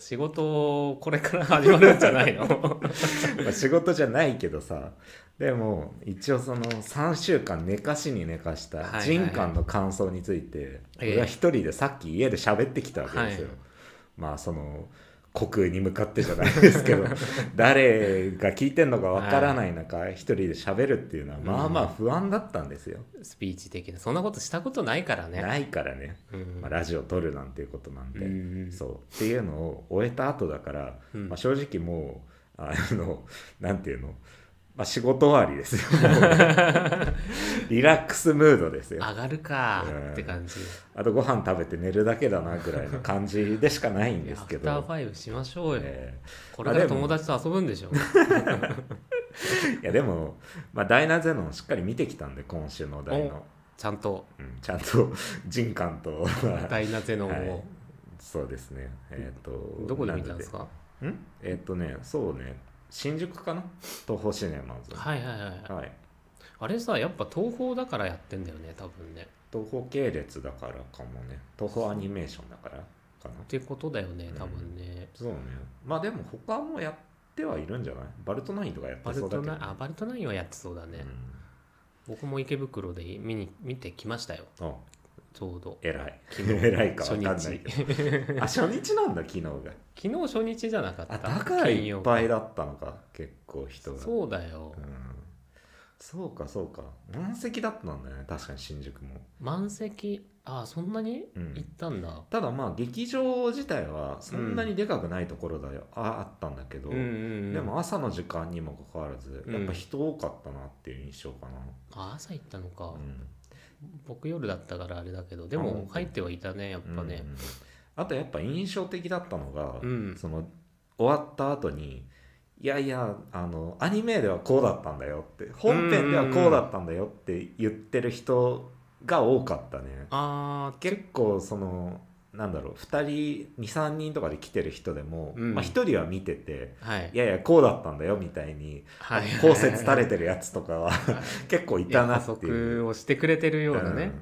仕事これから始まるんじゃないの？まあ仕事じゃないけどさ。でも一応その3週間寝かしに寝かした人感の感想について、ええ。俺は一人でさっき家で喋ってきたわけですよ、はい。まあその虚空に向かってじゃないですけど 誰が聞いてんのかわからない中、一人で喋るっていうのはまあまあ不安だったんですよ、スピーチ的な。そんなことしたことないからね。ないからね、うん。まあ、ラジオ撮るなんていうことなんで、うん。そう。っていうのを終えた後だから、うん。まあ、正直もうあのなんていうの、まあ、仕事終わりですよ。リラックスムードですよ。上がるかうん。って感じ。あとご飯食べて寝るだけだなぐらいの感じでしかないんですけアフターどファイブしましょうよ、えこれから友達と遊ぶんでしょ。ー いやでも、まあ、ダイナゼノンしっかり見てきたんで今週の題の、ちゃんと。うん、ちゃんと人感と。ダイナゼノンを、はい。そうですね。えっ、とどこで見たんですか？んえっ、とねそうね新宿かな？東宝シネマズ。はいはいはいはい。あれさやっぱ東宝だからやってんだよね多分ね。東宝系列だからかもね。東宝アニメーションだからかな。ってことだよね多分ね、そうね。まあでも他もやってはいるんじゃない？バルトナインとかやってそうだけどナあバルトナインはやってそうだね、僕も池袋で見に見てきましたよ。うん、あちょうど。偉い。昨日。偉いか初分かんないけど。あ初日なんだ昨日が。昨日初日じゃなかった。あだからいっぱいだだったのか結構人が。そうだよ、うん、そうかそうか。満席だったんだよね確かに新宿も。満席？あそんなに？うん。行ったんだ、ただまあ劇場自体はそんなにでかくないところだよ、ああったんだけど、うんうんうん。でも朝の時間にもかかわらずうんやっぱ人多かったなっていう印象かな、あ朝行ったのか、うん僕夜だったからあれだけどでも入ってはいたねやっぱね。うん。うんあとやっぱ印象的だったのが、うん、その終わった後にいやいやあのアニメではこうだったんだよって本編ではこうだったんだよって言ってる人が多かったね、あー結構そのなんだろう2人23人とかで来てる人でも、うん。まあ、1人は見ててはい。いやいやこうだったんだよみたいにはい。包摂垂れてるやつとかは結構いたな補っていう。足をしてくれてるようなね、うん。っ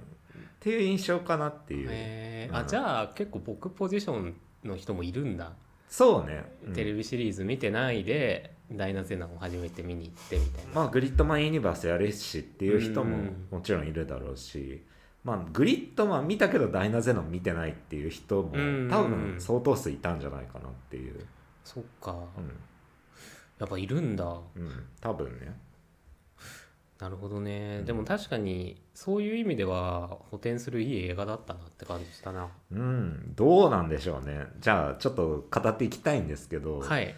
ていう印象かなっていう、へー。うん。あじゃあ結構僕ポジションの人もいるんだ、そうね、うん。テレビシリーズ見てないでダイナゼナを初めて見に行ってみたいな、まあグリッドマンユニバースやるしっていう人もうんもちろんいるだろうし、まあグリッドマン見たけどダイナゼノン見てないっていう人もうん。多分相当数いたんじゃないかなっていう、そっか、うやっぱいるんだ。んうん、多分ね。なるほどね、うん。でも確かにそういう意味では補填するいい映画だったなって感じしたな。うん。どうなんでしょうね。じゃあちょっと語っていきたいんですけど、はい。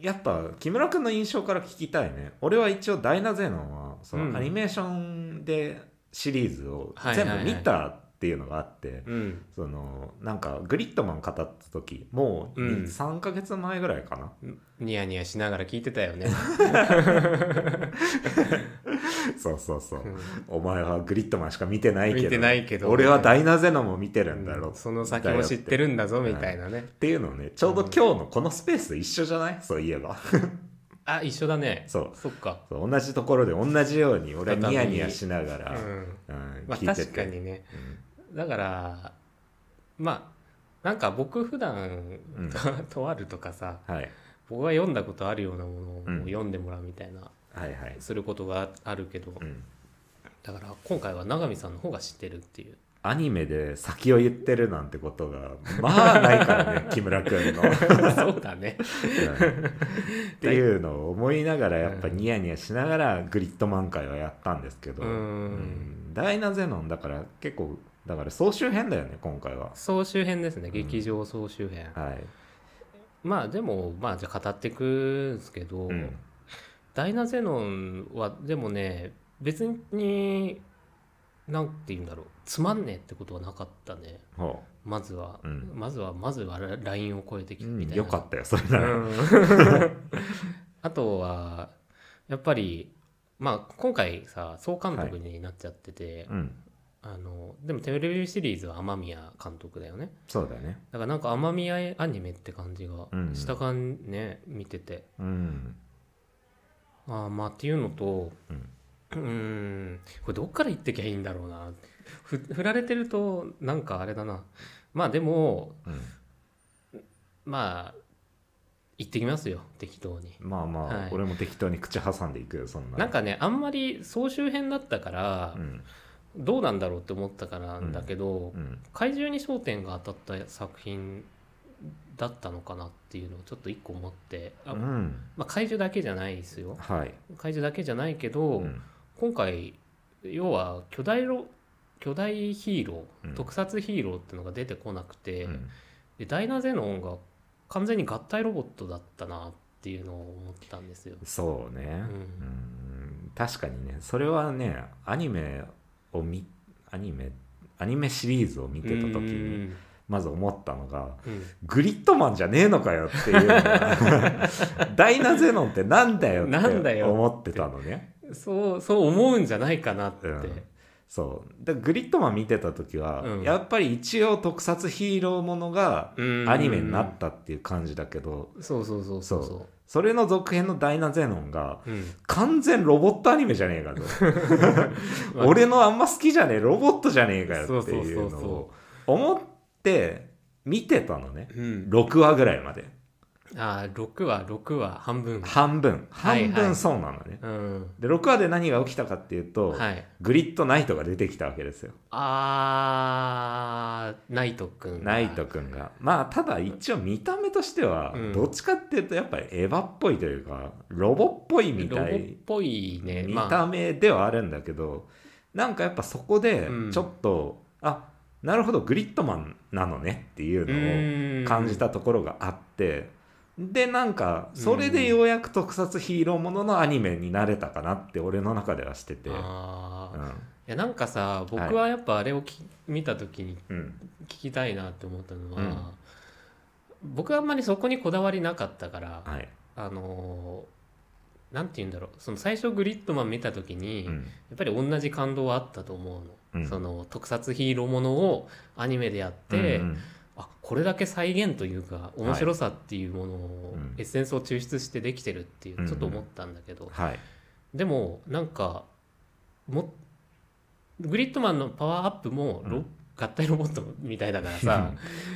やっぱ木村君の印象から聞きたいね。俺は一応ダイナゼノンはそうん。のアニメーションでシリーズをはい全部はい。はい見たっていうのがあって、うん。そのなんかグリッドマン語った時もううん。3ヶ月前ぐらいかな、ニヤニヤしながら聞いてたよね、そうそうそう、うん。お前はグリッドマンしか見てないけど見てないけど。俺はダイナゼノンも見てるんだろう、その先も知ってるんだぞみたいなね、っていうのをねちょうど今日のこのスペースと一緒じゃない？そういえばあ一緒だね。そう。そっか。そう同じところで同じように俺はニヤニヤしながうら、うん。んまあ聞いてて。確かにね。うん。だからまあなんか僕普段うん。と とあるとかさはい。僕が読んだことあるようなものをうん。読んでもらうみたいな、はいはい、することがあるけど、うん、だから今回は永見さんの方が知ってるっていうアニメで先を言ってるなんてことが まあないからね木村君の。そうだね。うん。っていうのを思いながらやっぱニヤニヤしながらグリッドマン会はやったんですけど、うん。うん。ダイナゼノンだから結構だから総集編だよね今回は。総集編ですね。ん。劇場総集編、はい、まあでもまあじゃあ語っていくんですけど、うん。ダイナゼノンはでもね別になんて言うんだろうつまんねえってことはなかったね。ほまずは、うん。まずはまずはララインを超えてきう、うん、てみたいな、よかったよそれなら。うん。あとはやっぱりまあ今回さ総監督になっちゃってて、うん。あのでもテレビシリーズは雨宮監督だよね。そうだね。だからなんか雨宮アニメって感じがうん。した感じね見てて。うん。ああまあっていうのとうん。これどっから言ってきゃいいんだろうなふ振られてるとなんかあれだな。まあでもうん。まあ言ってきますよ適当に。まあまあ、はい。俺も適当に口挟んでいくよそんななんかねあんまり総集編だったからうん。どうなんだろうって思ったからなんだけど、うん。怪獣に焦点が当たった作品だったのかなっていうのをちょっと一個思って。あ、うん。まあ、怪獣だけじゃないですよ。はい、怪獣だけじゃないけど、うん。今回要は巨大ロ巨大ヒーロー、うん。特撮ヒーローっていうのが出てこなくて、うん。でダイナゼノンが完全に合体ロボットだったなっていうのを思ったんですよ。そうね、うん。うん。確かにね。それはねアニメを見アニメアニメシリーズを見てた時うにん。まず思ったのがうん。グリッドマンじゃねえのかよっていうのが ダイナゼノンってなんだよってなんだよ思ってたのね。そうそう思うんじゃないかなって、うんそう。でグリッドマン見てた時は、うん。やっぱり一応特撮ヒーローものがうん。アニメになったっていう感じだけど、そうそうそうそうそそそれの続編のダイナゼノンがう、うん、完全ロボットアニメじゃねえかと。俺のあんま好きじゃねえロボットじゃねえかよっていうのを思って見てたのね。うん、6話ぐらいまでああ6話6話半分。半分。はいはい。半分そうなのね、うん。で6話で何が起きたかっていうと、はい。グリッドナイトが出てきたわけですよ。あーナイトくんが。ナイトくんが。まあただ一応見た目としてはうん。どっちかっていうとやっぱりエヴァっぽいというかロボっぽいみロボったいぽいね。見まあ。た目ではあるんだけど、なんかやっぱそこでうん。ちょっと、あなるほどグリッドマンなのねっていうのをを感じたところがあって、でなんかそれでようやく特撮ヒーローもののアニメになれたかなって俺の中ではしてて、うん。やなんかさ僕はやっぱあれをき、見た時にうん。聞きたいなって思ったのは、うん。僕はあんまりそこにこだわりなかったから、はい。あのーなんて言うんだろう。その最初グリッドマン見た時に、うん。やっぱり同じ感動はあったと思うの,、うん。その特撮ヒーローものをアニメでやって、うんうんあこれだけ再現というか面白さっていうものを、うん。エッセンスを抽出してできてるっていううん。ちょっと思ったんだけど、はい。でもなんかもグリッドマンのパワーアップもロ、うん。合体ロボットみたいだからさ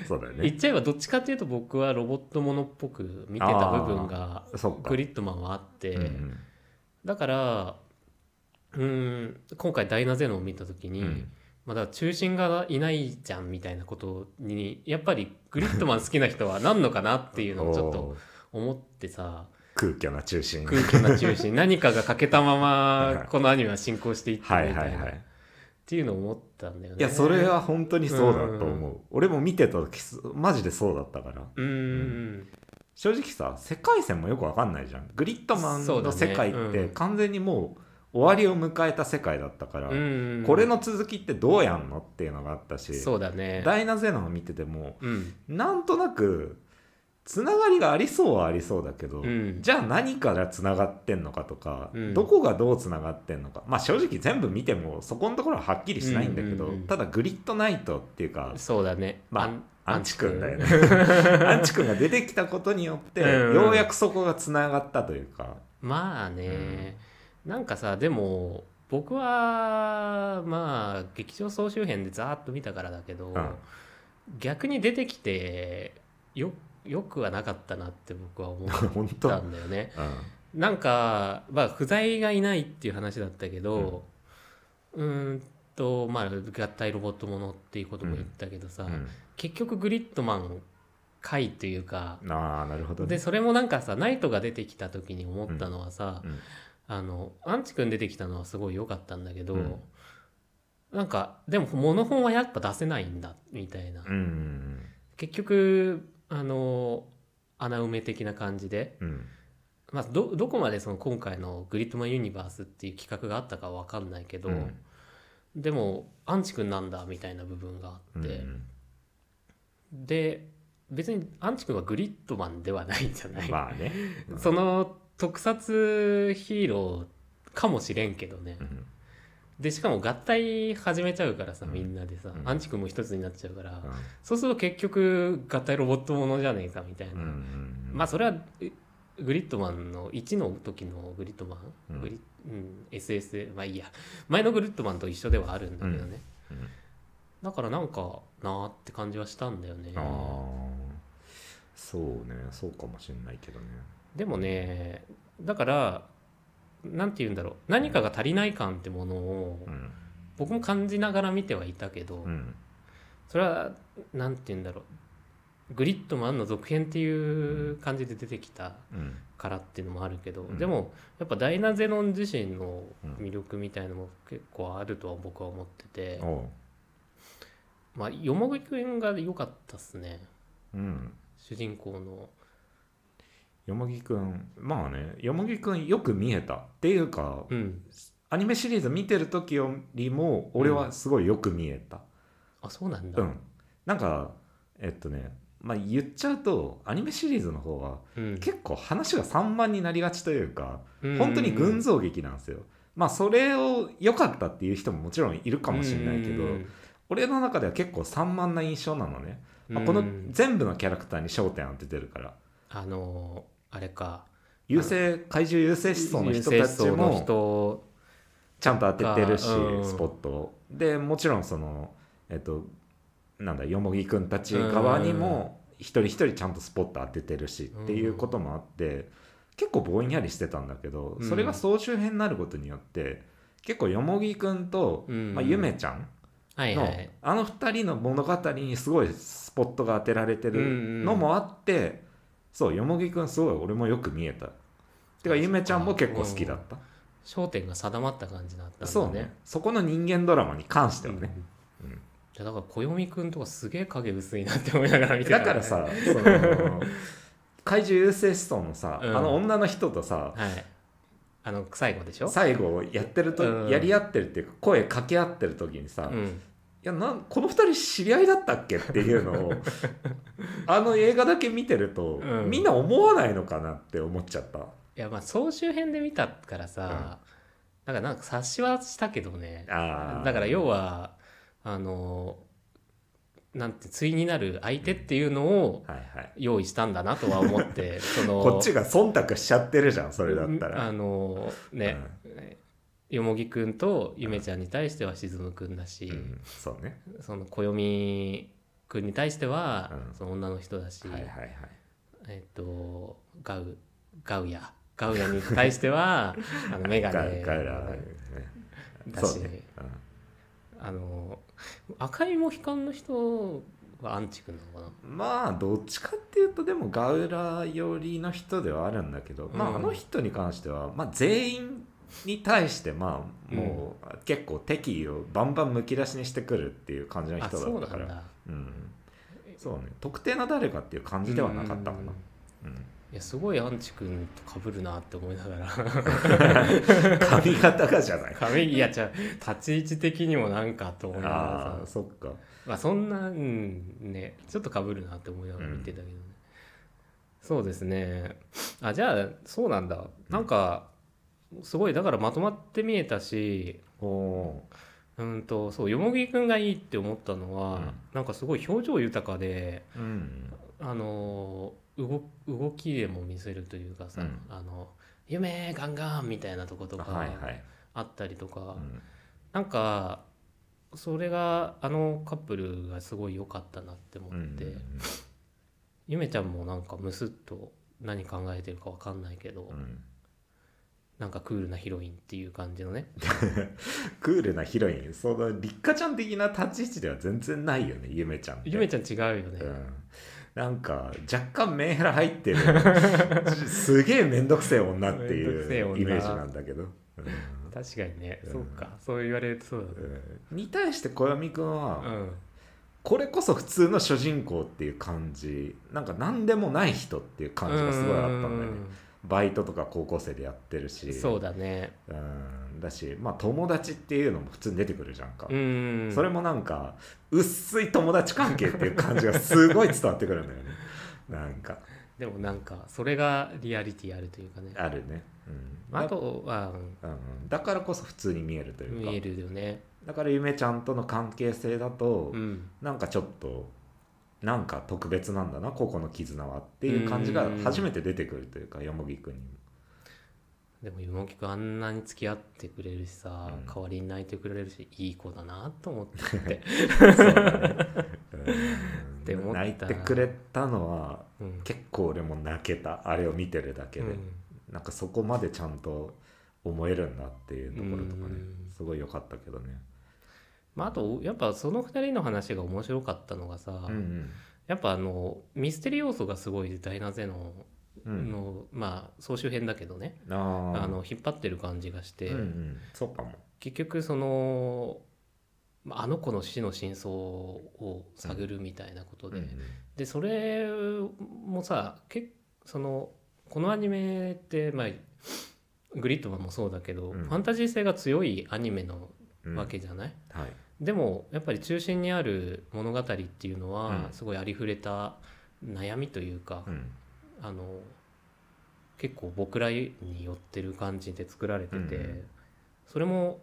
そうだよね。言っちゃえばどっちかっていうと僕はロボットものっぽく見てた部分がグリッドマンはあって、うんうん。だからうーん今回ダイナゼノンを見た時に、うんまだ中心がいないじゃんみたいなことにやっぱりグリッドマン好きな人はなんのかなっていうのをちょっと思ってさ。空虚な中心。空虚な中心。何かが欠けたままこのアニメは進行していってみたな、はいいはい。っていうのを思ったんだよね。いやそれは本当にそうだと思う、俺も見てた時すマジでそうだったから。うーん。正直さ世界線もよくわかんないじゃん。グリッドマンの世界って完全にもう終わりを迎えた世界だったから、うんこれの続きってどうやんのっていうのがあったしそうだね。ダイナゼノンを見ててもうん。なんとなくつながりがありそうはありそうだけど、うん。じゃあ何からつながってんのかとか、うん。どこがどうつながってんのか。まあ正直全部見てもそこのところははっきりしないんだけど、うんうんうん。ただグリッドナイトっていうかそうだね。まあアンチ君だよね。アンチ君。が出てきたことによって、うん。ようやくそこがつながったというか。まあね、なんかさでも僕はまあ劇場総集編でざーっと見たからだけど、うん。逆に出てきてよよくはなかったなって僕は思ったんだよね。うん。なんか、まあ、不在がいないっていう話だったけど、うーんとまあ合体ロボットものっていうことも言ったけどさ、結局グリッドマン回というかあなるほどね。でそれもなんかさナイトが出てきた時に思ったのはさ、うんあのアンチ君出てきたのはすごい良かったんだけど、うん。なんかでもモノ本はやっぱ出せないんだみたいな、うん結局あの穴埋め的な感じで、うん。まあ、どどこまでその今回のグリッドマンユニバースっていう企画があったかわかんないけど、うん。でもアンチ君なんだみたいな部分があうんって、で別にアンチ君はグリッドマンではないんじゃない、まあね。その特撮ヒーローかもしれんけどね。うん。でしかも合体始めちゃうからさみんなでさ、うん。アンチ君も一つになっちゃうから、そうすると結局合体ロボットものじゃねえかみたいな、うんうんまあそれはえグリッドマンの1の時のグリッドマン、うん。グリうん、SS まあいいや。前のグリッドマンと一緒ではあるんだけどね、うん。だからなんかなーって感じはしたんだよね。ああそうねそうかもしれないけどねでもねだからなんて言うんだろう。何かが足りない感ってものをうん僕も感じながら見てはいたけど、うん。それはなんて言うんだろう。グリッドマンの続編っていう感じで出てきたうん。からっていうのもあるけど、ん。でもやっぱダイナゼノン自身の魅力みたいのも結構あるとは僕は思ってて、まあよもぎくんが良かったっすね。うん。主人公のよもぎくんまあねよもぎくんよく見えたっていうかうん。アニメシリーズ見てる時よりも俺はすごいよく見えた。あそうなんだ。うん、なんかえっとねまあ言っちゃうとアニメシリーズの方はうん。結構話が散漫になりがちというかうん。本当に群像劇なんですよ。まあそれを良かったっていう人ももちろんいるかもしれないけどうん。俺の中では結構散漫な印象なのね、まあこのうん全部のキャラクターに焦点当ててるから。あのあれか。優勢怪獣優勢思想の人たちも人ちゃんと当ててるし、うん。スポットを。でもちろんそのえっとなんだよもぎくんたち側にも一人一人ちゃんとスポット当ててるしっていうこともあって結構ぼんやりしてたんだけどうん。それが総集編になることによって結構よもぎくんと、うん。まあ、ゆめちゃんの、あの二人の物語にすごいスポットが当てられてるのもあって、そうよもぎくんすごい俺もよく見えた。てかゆめちゃんも結構好きだった、焦点が定まった感じだったんだね。そうね。そこの人間ドラマに関してはね、うん。だから暦くんとかすげえ影薄いなって思いながら見てた。だからさその 怪獣優勢思想のさ、うん。あの女の人とさはい。あの最後でしょ？最後やってると、うん。やり合ってるっていうか声掛け合ってる時にさ、いうんやなんこの二人知り合いだったっけっていうのを あの映画だけ見てると、うん。みんな思わないのかなって思っちゃった。いやまあ総集編で見たからさ、なんかなんか察しはしたけどね。だから要はあのなんて対になる相手っていうのをはいはい。用意したんだなとは思ってその こっちが忖度しちゃってるじゃんそれだったら。あのね、よもぎくんとゆめちゃんに対してはしずむくんだし、うん。そうね。その暦くんに対しては、うん。その女の人だし、はいはいはい。えっとガウガウヤ。ガウヤに対しては あのメガガネガラだしね、あの赤いモヒカンの人はアンチくんなのかうんまあどっちかっていうとでもガウラ寄りの人ではあるんだけど、まうん。ああの人に関しては、まあ、全員に対してまあもう結構敵意をバンバンむき出しにしてくるっていう感じの人だったから。そうなんだうん。そうね。特定の誰かっていう感じではなかったかな、うん。うんいやすごいアンチくんと被るなって思いながら。髪型がじゃない。髪いやじゃあ立ち位置的にもなんかと思いながあらさ。あそっか。まあそんなうんねちょっと被るなって思いながら見てたけどね、そうですね。あじゃあそうなんだ。なんかすごいだからまとまって見えたしうんとそうよもぎくんがいいって思ったのは、うん。なんかすごい表情豊かでーうん。あの動動きでも見せるというかさ「うん。あの夢ガンガン」みたいなとことかはいはい、あったりとか、うん。なんかそれがあのカップルがすごい良かったなって思って、うんゆめちゃんもなんかムスッと何考えてるか分かんないけど、うんなんかクールなヒロインっていう感じのね。クールなヒロイン。その立花ちゃん的な立ち位置では全然然ないよねゆめちゃんゆめちゃん違うよね、うん、なんか若干メンヘラ入ってる。すげえ面倒くせえ女っていうイメージなんだけど、うん。確かにね、うん。そうか。そう言われるとそうだね。うん。に対して小闇くんは、うん。これこそ普通の主人公っていう感じ。なんか何でもない人っていう感じがすごいあったんだよねバイトとか高校生でやってるし。そうだね。うん。だしまあ友達っていうのも普通に出てくるじゃんか、うん。それもなんか薄い友達関係っていう感じがすごい伝わってくるんだよね。なんか。でもなんかそれがリアリティあるというかね。あるね、うん。あとはうん。うんだからこそ普通に見えるというか。見えるよね。だからゆめちゃんとの関係性だと、うん。なんかちょっとなんか特別なんだなここの絆はっていう感じが初めて出てくるというかよもぎくんにも。でもゆもきくんあんなに付き合ってくれるしさ、うん。代わりに泣いてくれるしいい子だなと思って。て、そうだね。うん。て思った。泣いてくれたのはうん。結構俺も泣けた。あれを見てるだけで、うん。なんかそこまでちゃんと思えるんだっていうところとかね。うん。すごい良かったけどねまあ、あとやっぱその2人の話が面白かったのがさ、うんやっぱあのミステリー要素がすごいダイナゼノうん。うんの、まあ総集編だけどね。あの引っ張ってる感じがして、うんうん。そうかも。結局そのまああの子の死の真相を探るみたいなことで、うんうん。でそれもさけそのこのアニメって、まあ、グリッドマンもそうだけど、うん。ファンタジー性が強いアニメのうんわけじゃない、はいでもやっぱり中心にある物語っていうのは、うん。すごいありふれた悩みというか、うん。あの結構僕らに寄ってる感じで作られてて、うん。それも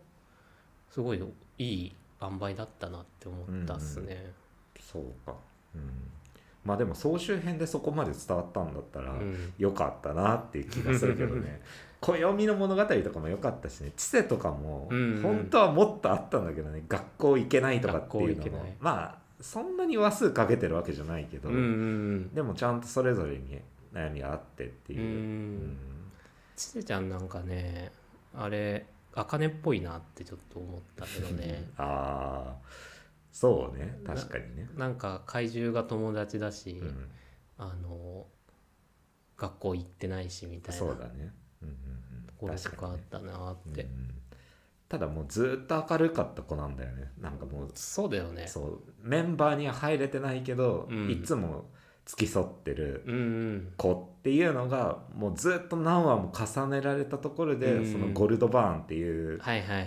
すごいいい塩梅だったなって思ったっすね。そうか。うん。まあでも総集編でそこまで伝わったんだったらうん。良かったなっていう気がするけどね 暦の物語とかも良かったしね。知性とかもうんうん。本当はもっとあったんだけどね。学校行けないとかっていうのも。まあそんなに話数かけてるわけじゃないけど、うんうんでもちゃんとそれぞれに悩みがあってっていう。う、ん。ちせちゃんなんかねあれ茜っぽいなってちょっと思ったけどね。ああそうね。確かにね、なんか怪獣が友達だし、うん、あの学校行ってないしみたいな。そうだね。うんうんうんところとかあったなって、うんただもうずっと明るかった子なんだよね。なんかもうそうだよね。そう。メンバーには入れてないけど、うん。いつも付き添ってる子っていうのがもうずっと何話も重ねられたところで、うん。そのゴルドバーンっていう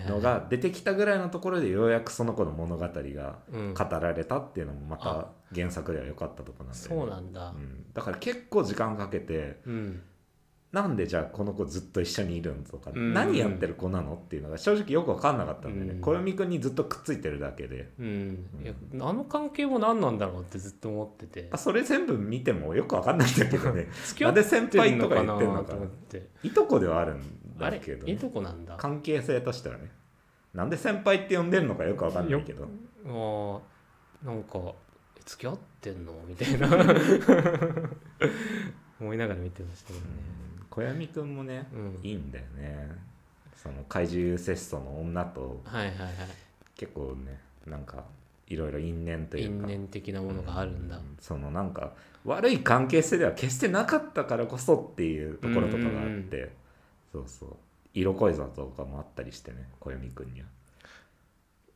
のが出てきたぐらいのところでようやくその子の物語がうん。語られたっていうのもまた原作では良かったところなんだよね。そうなんだ。うん。だから結構時間かけてうんなんでじゃあこの子ずっと一緒にいるん？とか、うん。何やってる子なの？っていうのが正直よく分かんなかったんだよねうん小読くんにずっとくっついてるだけで。うん。いやあの関係も何なんだろうってずっと思ってて。あそれ全部見てもよく分かんないんだけどね。付き合ってなんで先輩とか言んのってんのかかないとこではあるんだけど、ね。いとこなんだ？あ関係性としてはね。なんで先輩って呼んでるのかよく分かんないけど。ーなんかえ付き合ってんの？みたいな。思いながら見てましたけどね。うん小闇くんもね、うん。いいんだよね。その怪獣セストの女とはいはいはい。結構ねなんかいろいろ因縁というか。因縁的なものがあるんだ。うそのなんか悪い関係性では決してなかったからこそっていうところとかがあって、うんそうそう。色恋座とかもあったりしてね小読くんには。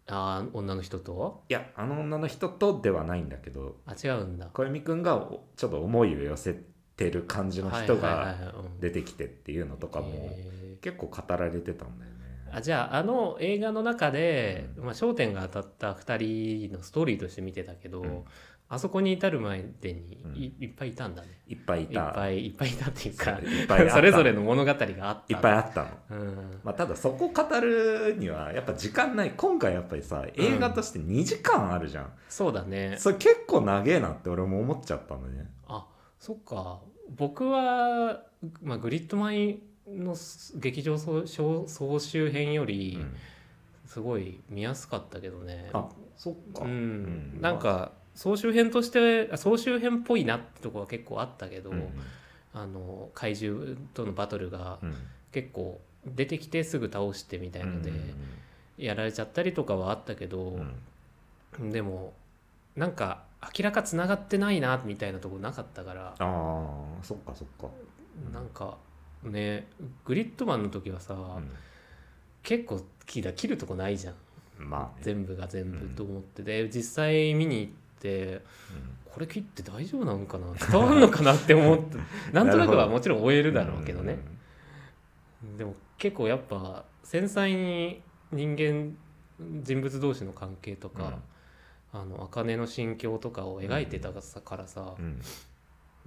ああ女の人と？いやあの女の人とではないんだけど。あ違うんだ。小読くんがおちょっと思いを寄せてる感じの人が出てきてっていうのとかもへ結構語られてたんだよね。ーあじゃああの映画の中で、まあ、焦点が当たった2人のストーリーとして見てたけど、うん。あそこに至るまでにうん。い,、いっぱいいたんだね。いっぱいいいったぱいいっぱいいたっていうかいっぱいそれぞれの物語があった。いっぱいあったの。うん。まあ、ただそこ語るにはやっぱ時間ない。今回やっぱりさ映画として2時間あるじゃん、そうだね。それ結構長えなって俺も思っちゃったんだね。あそっか。僕は、まあ、グリッドマインの劇場総総総集編よりうん。すごい見やすかったけどね、あそっか。うん。うん。なんか総集編としてあ総集編っぽいなってとこは結構あったけど、うん。あの怪獣とのバトルがうん。結構出てきてすぐ倒してみたいので、うん。やられちゃったりとかはあったけど、でもなんか明らかつながってないなみたいなとこなかったから、ああそっかそっか。なんかねグリッドマンの時はさ、結構切だ切るとこないじゃん。うんまあね。全部が全部うんと思って。で実際見に行ってうん。これ切って大丈夫なんかな？伝わるのかなって思って。なんとなくはもちろん終えるだろうけどね、でも結構やっぱ繊細に人間人物同士の関係とか、あの茜の心境とかを描いてたからさ、うん。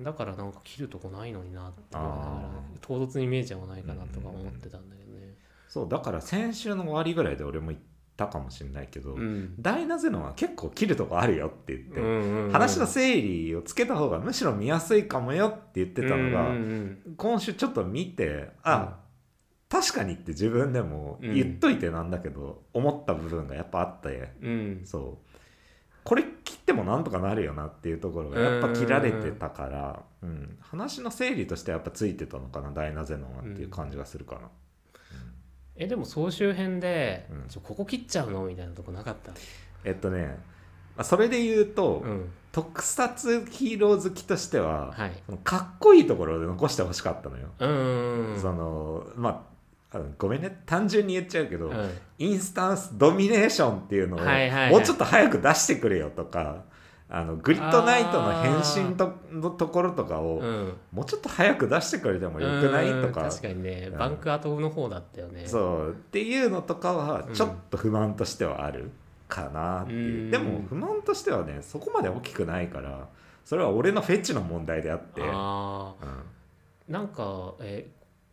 だからなんか切るとこないのになってらあ唐突に見えちゃわないかなとか思ってたんだけどね。そうだから先週の終わりぐらいで俺も言ったかもしれないけど、うん。ダイナゼノンは結構切るとこあるよって言って、うんうんうん話の整理をつけた方がむしろ見やすいかもよって言ってたのが、うんうん今週ちょっと見てあ、確かにって自分でもうん言っといてなんだけど、思った部分がやっぱあってうん。うん。そうこれ切ってもなんとかなるよなっていうところがやっぱ切られてたから、うん。話の整理としてはやっぱついてたのかなダイナゼノンはっていう感じがするかな。えでも総集編で、うん。ここ切っちゃうのみたいなとこなかった？えっとねまあそれで言うと、うん。特撮ヒーロー好きとしては、はい。かっこいいところで残してほしかったのよ。うんうんうん。そのまあごめんね。単純に言っちゃうけど、うん。インスタンスドミネーションっていうのをはいはいはい。もうちょっと早く出してくれよとかあのグリッドナイトの変身とのところとかを、うん。もうちょっと早く出してくれてもよくないうんとか確かにね、うん。バンク後の方だったよね。そう。っていうのとかはうんちょっと不満としてはあるかなっていう、うん。でも不満としてはねそこまで大きくないからそれは俺のフェチの問題であって、うん。なんかえ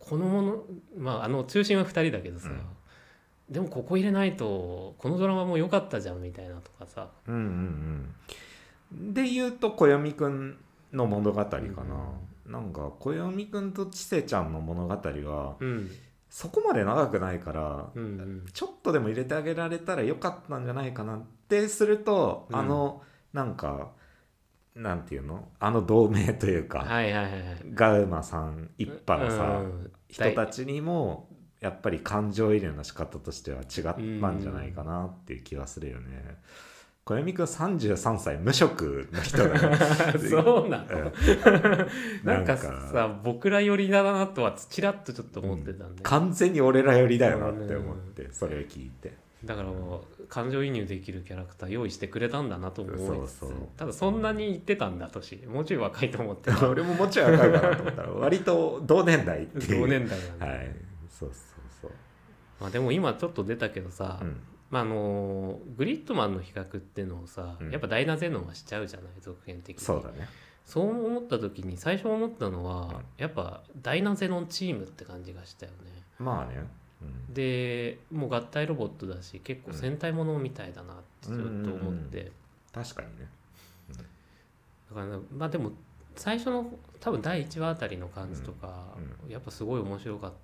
このものまああの中心は2人だけどさ、うん。ででもここ入れないとこのドラマも良かったじゃんみたいなとかさ。うんうんうん。で言うと暦くんの物語かな、なんか暦くんとちせちゃんの物語はうん。そこまで長くないから、うんうん。ちょっとでも入れてあげられたらよかったんじゃないかなってすると、うん。あのなんかなんていうの？あの同盟というか、はいはいはいはい。ガウマさん一派のさ、うん。人たちにもやっぱり感情移入の仕方としては違ったんじゃないかなっていう気がするよね。小読くん33歳無職の人だね。そうなの？うん。なんかさ僕ら寄りだなとはちらっとちょっと思ってたんで、完全に俺ら寄りだよなって思ってそれを聞いてだから感情移入できるキャラクター用意してくれたんだなと思いつつそうそう。ただそんなに言ってたんだ年もうちょい若いと思ってた。俺ももちろん若いかなと思ったら 割と同年代っていう。同年代なんで、はい。そうそうそう。まあ、でも今ちょっと出たけどさ、うん。まああのグリッドマンの比較っていうのをさ、うん。やっぱダイナゼノンはしちゃうじゃない続編的に。そうだね。そう思った時に最初思ったのは、うん。やっぱダイナゼノンチームって感じがしたよね。まあね。うんでもう合体ロボットだし結構戦隊ものみたいだなってずっと思って、確かにね。だからまあでも最初の多分第1話あたりの感じとか、うやっぱすごい面白かった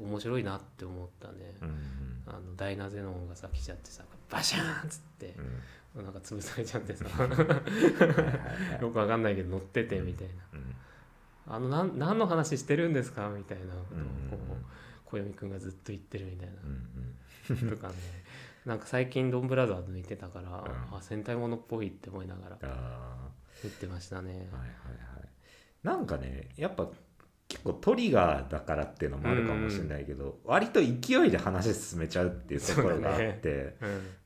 面白いなって思ったね、うんあのダイナゼノンがさ来ちゃってさバシャーンっつってうん。なんか潰されちゃってさ。よくわかんないけど乗っててみたいうんなあのなん何の話してるんですかみたいなことうんをこう小読くんがずっと言ってるみたいうんなとかね。なんか最近ドンブラザーズ抜いてたから、ん。あ戦隊ものっぽいって思いながら言ってましたね。はいはいはい。なんかねやっぱ結構トリガーだからっていうのもあるかもしれないけど、割と勢いで話進めちゃうっていうところがあって、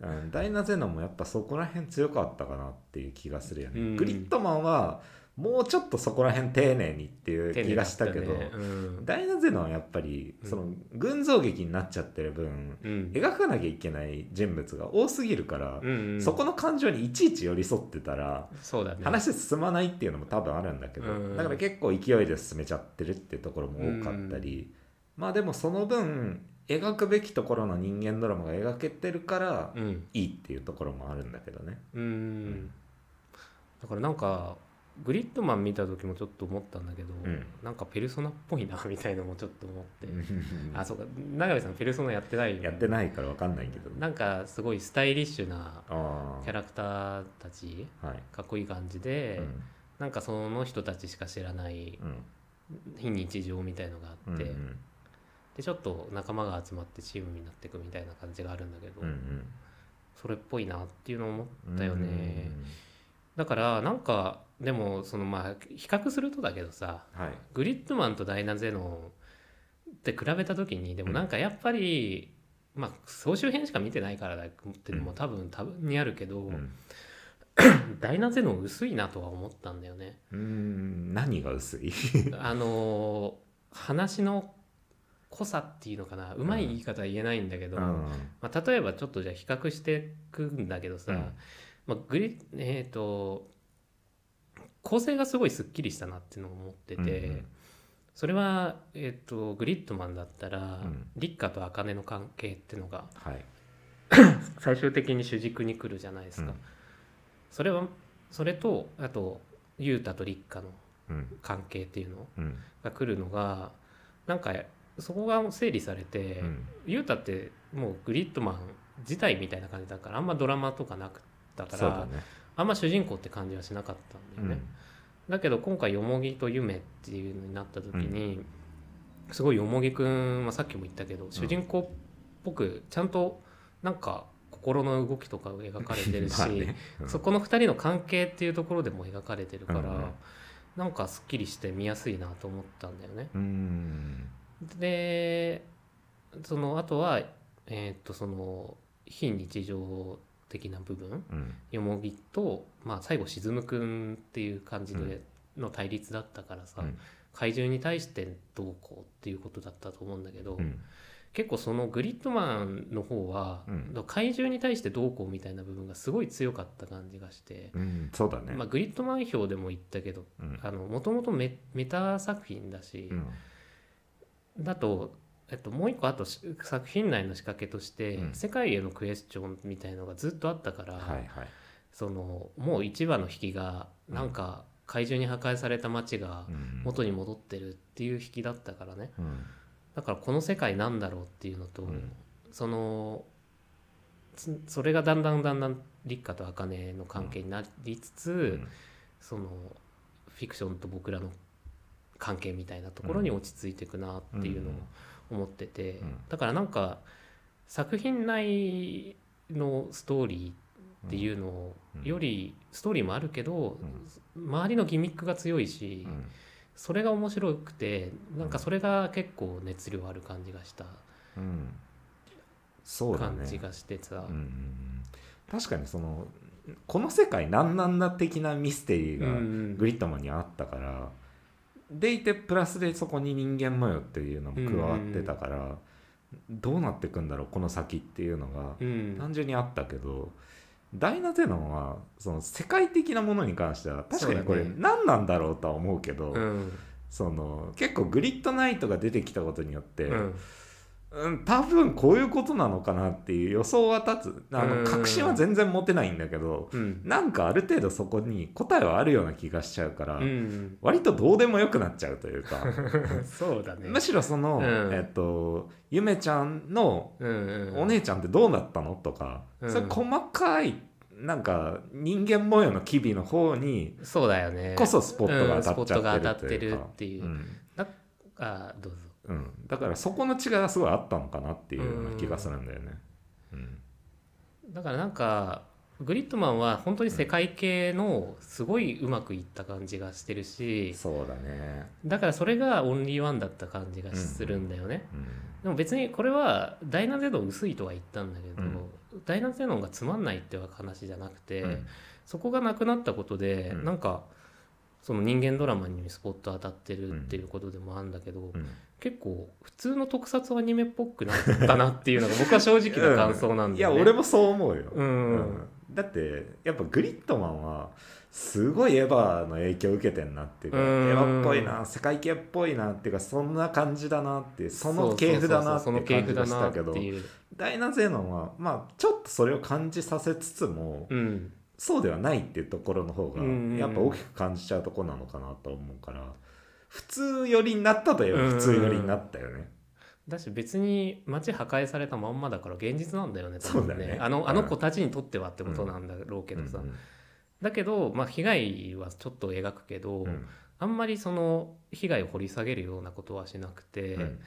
うんうん、ダイナゼノンもやっぱそこら辺強かったかなっていう気がするよね、うん。グリッドマンはもうちょっとそこら辺丁寧にっていう気がしたけどね。うん。ダイナゼノンはやっぱりうん。その群像劇になっちゃってる分、うん。描かなきゃいけない人物が多すぎるから、うんうん。そこの感情にいちいち寄り添ってたらね。話進まないっていうのも多分あるんだけど、うん。だから結構勢いで進めちゃってるっていうところも多かったり、まあでもその分描くべきところの人間ドラマが描けてるからうん。いいっていうところもあるんだけどね。うん。だからなんかグリッドマン見た時もちょっと思ったんだけど、うん。なんかペルソナっぽいなみたいのもちょっと思って、ああそうか。永部さんペルソナやってないよやってないから分かんないけど。なんかすごいスタイリッシュなあキャラクターたちあはい、かっこいい感じで、うん。なんかその人たちしか知らないうん。非日常みたいのがあって、うんうん。でちょっと仲間が集まってチームになっていくみたいな感じがあるんだけど、うんうん。それっぽいなっていうのを思ったようんね、だからなんかでもそのまあ比較するとだけどさはい。グリッドマンとダイナゼノンって比べた時にでもなんかやっぱり、まあ総集編しか見てないからだっていうのも多分多分にあるけど、うん。ダイナゼノン薄いなとは思ったんだよね。うーん何が薄い？あのー話の濃さっていうのかな。うまい言い方は言えないんだけど、うん。まあ、例えばちょっとじゃあ比較していくんだけどさ、うんまあ、グリえっ、と構成がすごいすっきりしたなっていうのを思ってて、うんうん。それは、えっとグリッドマンだったら、ん。立花と茜の関係っていうのがはい。最終的に主軸に来るじゃないですか、うん。それはそれとあと雄太と立花のうん。関係っていうのうん。が来るのがなんかそこが整理されて、うん。雄太ってもうグリッドマン自体みたいな感じだからあんまドラマとかなくったから、ね。あんま主人公って感じはしなかったんだよね、だけど今回よもぎと夢っていうのになった時に、すごいよもぎくん、まあ、さっきも言ったけど主人公っぽくちゃんとなんか心の動きとかが描かれてるし、まあね。うん。そこの2人の関係っていうところでも描かれてるから、うん。うんなんかすっきりして見やすいなと思ったんだよね。うん。でそのあとはえーっとその非日常的な部分。うん。よもぎと、まあ、最後沈むくんっていう感じでの対立だったからさ、うん。怪獣に対してどうこうっていうことだったと思うんだけど、うん。結構そのグリッドマンの方は、うん。怪獣に対してどうこうみたいな部分がすごい強かった感じがして、うん。そうだね。まあ、グリッドマン表でも言ったけどうん。もともとメメタ作品だし、うん。だと、えっと、もう一個あとし作品内の仕掛けとして、うん。世界へのクエスチョンみたいのがずっとあったから、はいはい。そのもう1話の引きがなんか怪獣に破壊された街がうん。元に戻ってるっていう引きだったからね。うん。だからこの世界なんだろうっていうのと、うん。そのつそれがだんだんだんだん立花と茜の関係になりつつ、うん。そのフィクションと僕らの関係みたいなところに落ち着いていくなっていうのを思ってて、うん。だからなんか作品内のストーリーっていうのうん。よりストーリーもあるけど、周りのギミックが強いし、うん。それが面白くてなんかそれが結構熱量ある感じがしたうん。そう感じがしてさ、確かにそのこの世界何なんだ的なミステリーがうん。グリッドマンにあったから、でいてプラスでそこに人間模様っていうのも加わってたから、どうなってくんだろうこの先っていうのがうん。単純にあったけど、ダイナゼノンはその世界的なものに関しては確かにこれ何なんだろうとは思うけどうん。その結構グリッドナイトが出てきたことによって、うんうん、多分こういうことなのかなっていう予想は立つ。あうん。の確信は全然持てないんだけどうん。なんかある程度そこに答えはあるような気がしちゃうから、うん割とどうでもよくなっちゃうというか。そうだね。むしろその、うん。えっとゆめちゃんのうんうんお姉ちゃんってどうなったのとか、うん。そういう細かいなんか人間模様の機微の方にそうだよね。こそスポットが当たっちゃってるうんスポットが当たっていうかっていう、うん。だあどうぞうん、だからそこの違いがすごいあったのかなっていうような気がするんだよね。うん。だからなんかグリッドマンは本当に世界系のすごいうまくいった感じがしてるしそうだね、だからそれがオンリーワンだった感じがするんだよね、うんでも別にこれはダイナゼノン薄いとは言ったんだけど、うん。ダイナゼノンがつまんないって話じゃなくて、うん。そこがなくなったことで、うん。なんかその人間ドラマにスポット当たってるっていうことでもあるんだけど、うん。結構普通の特撮アニメっぽくなったなっていうのが僕は正直な感想なんいだよね。や俺もそう思うよ、うん、うん。だってやっぱグリッドマンはすごいエヴァの影響を受けてんなっていうか、うん。エヴァっぽいな世界系っぽいなっていうかそんな感じだなっていうその系譜だなって感じがしたけどダイナゼノンはまあちょっとそれを感じさせつつも、うん、そうではないっていうところの方がうんやっぱ大きく感じちゃうところなのかなと思うから普通寄りになったといえば普通寄りになったよね。だし別に街破壊されたまんまだから現実なんだよね多分そうだね。あのうん。あの子たちにとってはってことなんだろうけどさ、うんだけど、まあ、被害はちょっと描くけど、うん。あんまりその被害を掘り下げるようなことはしなくて、うん。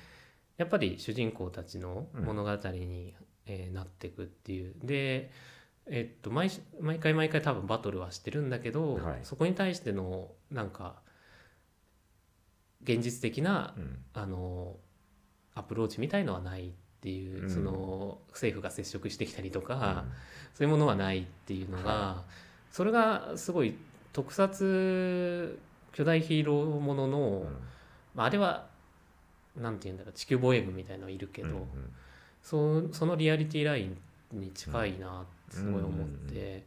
やっぱり主人公たちの物語に、えーなっていくっていう。で、えっと毎し毎回毎回多分バトルはしてるんだけど、はい。そこに対してのなんか現実的なうん。あのアプローチみたいのはないっていう、うん。その政府が接触してきたりとか、そういうものはないっていうのが、それがすごい特撮巨大ヒーローものの、うん。まあ、あれはなんて言うんだろう地球防衛軍みたいのいるけど、うんうん。そそのリアリティラインに近いなってすごい思って、うん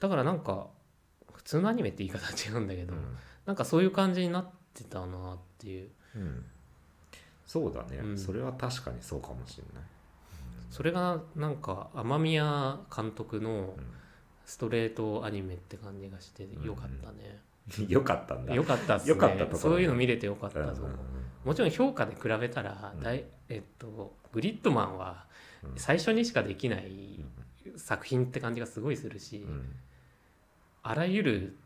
だからなんか普通のアニメって言い方は違うんだけど、うん。なんかそういう感じになってたなっていう。うん。そうだね、うん。それは確かにそうかもしれない。それがなんか雨宮監督のストレートアニメって感じがしてよかったね、よかったんだ。よかったっすね。よかったそういうの見れてよかったと思う、うんうんもちろん評価で比べたら、うん。だいえっと、グリッドマンはうん。最初にしかできない作品って感じがすごいするし、うん。あらゆる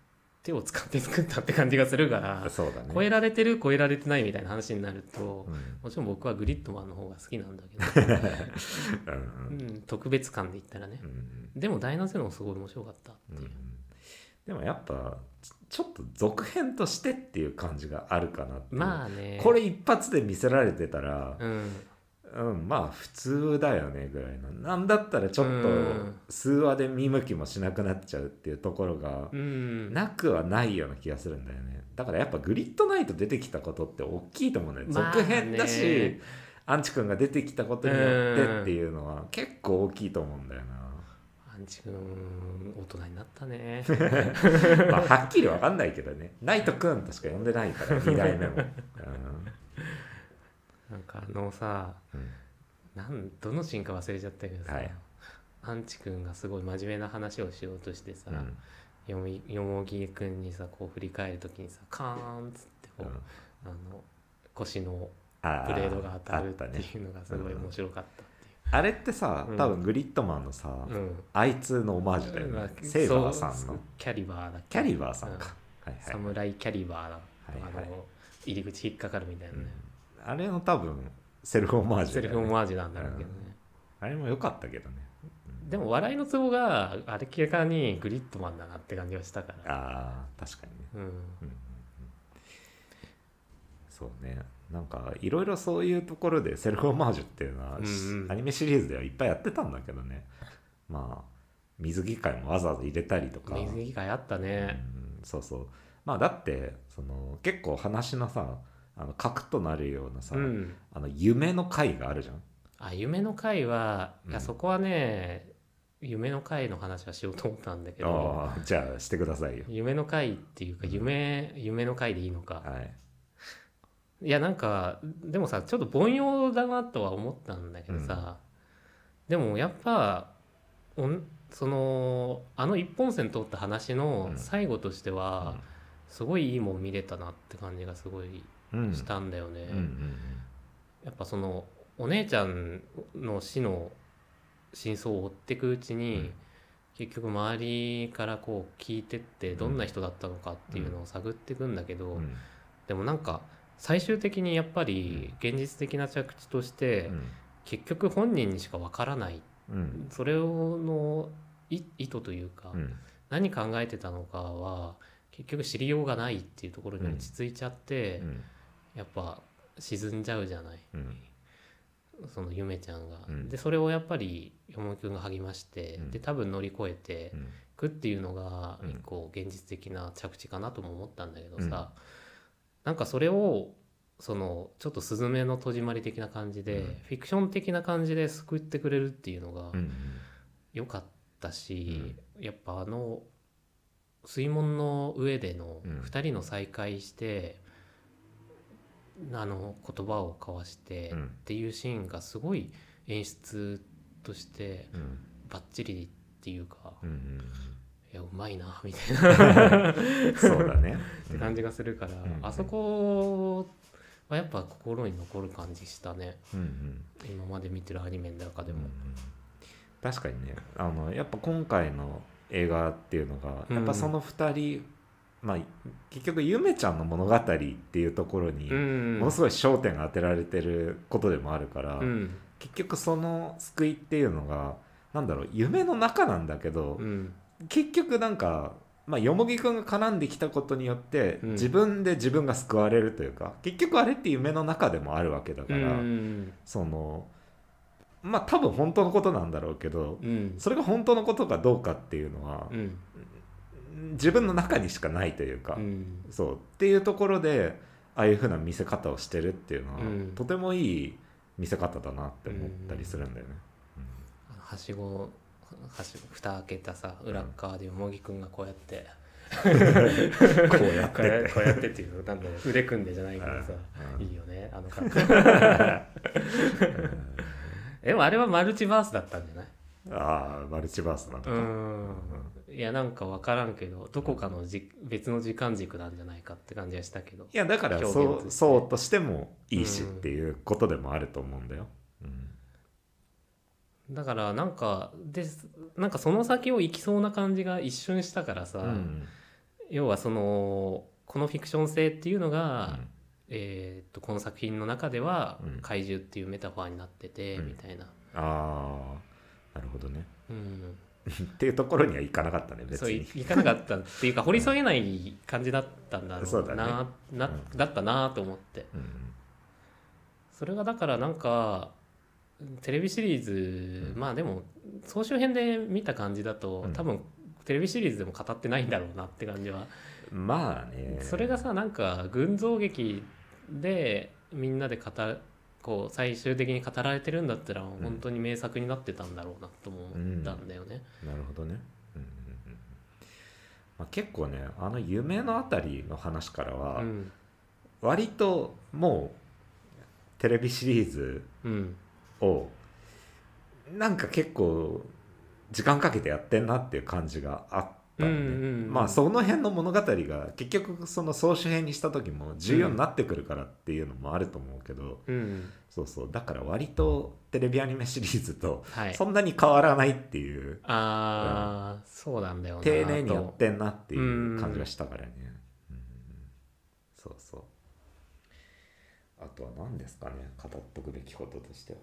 手を使って作ったって感じがするから、そうだね。超えられてる超えられてないみたいな話になると、うん。もちろん僕はグリッドマンの方が好きなんだけど、うんうん、特別感で言ったらね。う、んでもダイナゼロもすごい面白かったっていう、でもやっぱちちょっと続編としてっていう感じがあるかなまあね。これ一発で見せられてたら、うんうん、まあ普通だよねぐらいの。なんだったらちょっとうん。数話で見向きもしなくなっちゃうっていうところがうん。なくはないような気がするんだよね。だからやっぱグリッドナイト出てきたことって大きいと思うねまあね。続編だし、アンチ君が出てきたことによってっていうのは結構大きいと思うんだよアンチ君大人になったね。な、まあ、はっきり分かんないけどね。ナイト君としか呼んでないから2代目も、なんかあのさなんどのシーンか忘れちゃったけどさ、はい。アンチ君がすごい真面目な話をしようとしてさ、うん。よみよもぎくんにさこう振り返る時にさカーンっつってこう、うん。あの腰のあブレードが当たるっていうのがすごい面白かったあれってさうん。多分グリッドマンのさ、いう。うん。あいつのオマージュだよね、まあセイバーさんの。キャリバーだキャリバーさんか、うん。はいはい侍キャリバーだ、はいはい。あの入り口引っかかるみたいなね、あれの多分セルフオマージュね。セルフオマージュなんだろうけどね、あれも良かったけどね。でも笑いのツボがあれ明らかにグリッドマンだなって感じがしたから。ああ確かにね、うん。うんうんうん。そうね。なんかいろいろそういうところでセルフオマージュっていうのは、うんうん。アニメシリーズではいっぱいやってたんだけどね。まあ水着会もわざわざ入れたりとか。水着会あったね、うんそうそう。まあだってその結構話のさあの核となるようなさ、うん。あの夢の会があるじゃん。あ夢の会は、いやうんそこはね夢の会の話はしようと思ったんだけどじゃあしてくださいよ。夢の会っていうか夢夢の会でいいのか。はい。いやなんかでもさちょっと凡庸だなとは思ったんだけどさ、でもやっぱおんそのあの一本線通った話のうん。最後としては、すごいいいもん見れたなって感じがすごいうんしたんだよね。うんうんやっぱそのお姉ちゃんの死の真相を追っていくうちに、うん。結局周りからこう聞いてってどんな人だったのかっていうのを探っていくんだけど、うん。うんでもなんか最終的にやっぱり現実的な着地として、結局本人にしかわからない。うん。それのい意図というか、うん。何考えてたのかは結局知りようがないっていうところに落ち着いちゃって、うんやっぱ沈んじゃうじゃない、うん。そのゆめちゃんが。うん。でそれをやっぱりよもぎくんが励まして、うん。で多分乗り越えてくっていうのがうん。一個現実的な着地かなとも思ったんだけどうん。さ、なんかそれをそのちょっと「スズメの戸締まり」的な感じで、うん。フィクション的な感じで救ってくれるっていうのがうん良かったし、やっぱあの水門の上でのうん。2人の再会して、あの言葉を交わしてうん。っていうシーンがすごい演出としてうん。バッチリっていうか、うんうんいやうまいなみたいな。そうだね。って感じがするから、ん。あそこはやっぱ心に残る感じしたね。うんうん。今まで見てるアニメの中でも。確かにね。あのやっぱ今回の映画っていうのが、うんやっぱその2人まあ結局ゆめちゃんの物語っていうところにうん。ものすごい焦点が当てられてることでもあるから、うん。結局その救いっていうのがなんだろう夢の中なんだけど、うん。結局なんか、まあ、よもぎくんが絡んできたことによって、うん。自分で自分が救われるというか結局あれって夢の中でもあるわけだから、うん。そのまあ多分本当のことなんだろうけどうん。それが本当のことかどうかっていうのはう、ん自分の中にしかないというか、うん。そうっていうところでああいう風な見せ方をしてるっていうのは、うん。とてもいい見せ方だなって思ったりするんだよね。はしごはしご蓋開けたさ裏っ側でよもぎくんがこうやって こうやってこうやってっていうなんだろう腕組んでじゃないけどさうん。いいよねあの感覚 でもあれはマルチバースだったんじゃない？ああマルチバースなのか、うんいやなんか分からんけどどこかのじ別の時間軸なんじゃないかって感じはしたけど。いやだからそうとして。そうとしてもいいしっうんていうことでもあると思うんだよ。うん。だからなんかでなんかその先を行きそうな感じが一瞬したからさ、うん。要はそのこのフィクション性っていうのが、えーっとこの作品の中ではうん。怪獣っていうメタファーになってて、うん。みたいな、ああなるほどね。うん、っていうところにはいかなかったね別そういかなかったっていうか掘り下げない感じだったんだろ そうだね。うなだったなと思って。うん。それがだからなんかテレビシリーズ、うん。まあでも総集編で見た感じだと、うん。多分テレビシリーズでも語ってないんだろうなって感じは。まあね。それがさなんか群像劇でみんなで語るこう最終的に語られてるんだったら本当に名作になってたんだろうなとも思ったんだよね。なるほどね。うんうんうんまあ、結構ねあの夢のあたりの話からうはん割ともうテレビシリーズうんをなんか結構時間かけてやってんなっていう感じがあっうんうんうんまあその辺の物語が結局その総集編にした時も重要になってくるからっていうのもあると思うけど、うんそうそう。だから割とテレビアニメシリーズとはい。そんなに変わらないっていう、ああ、そうなんだよな丁寧にやっとてんなっていう感じがしたからね、うん。そうそう。あとは何ですかね語っとくべきこととしては。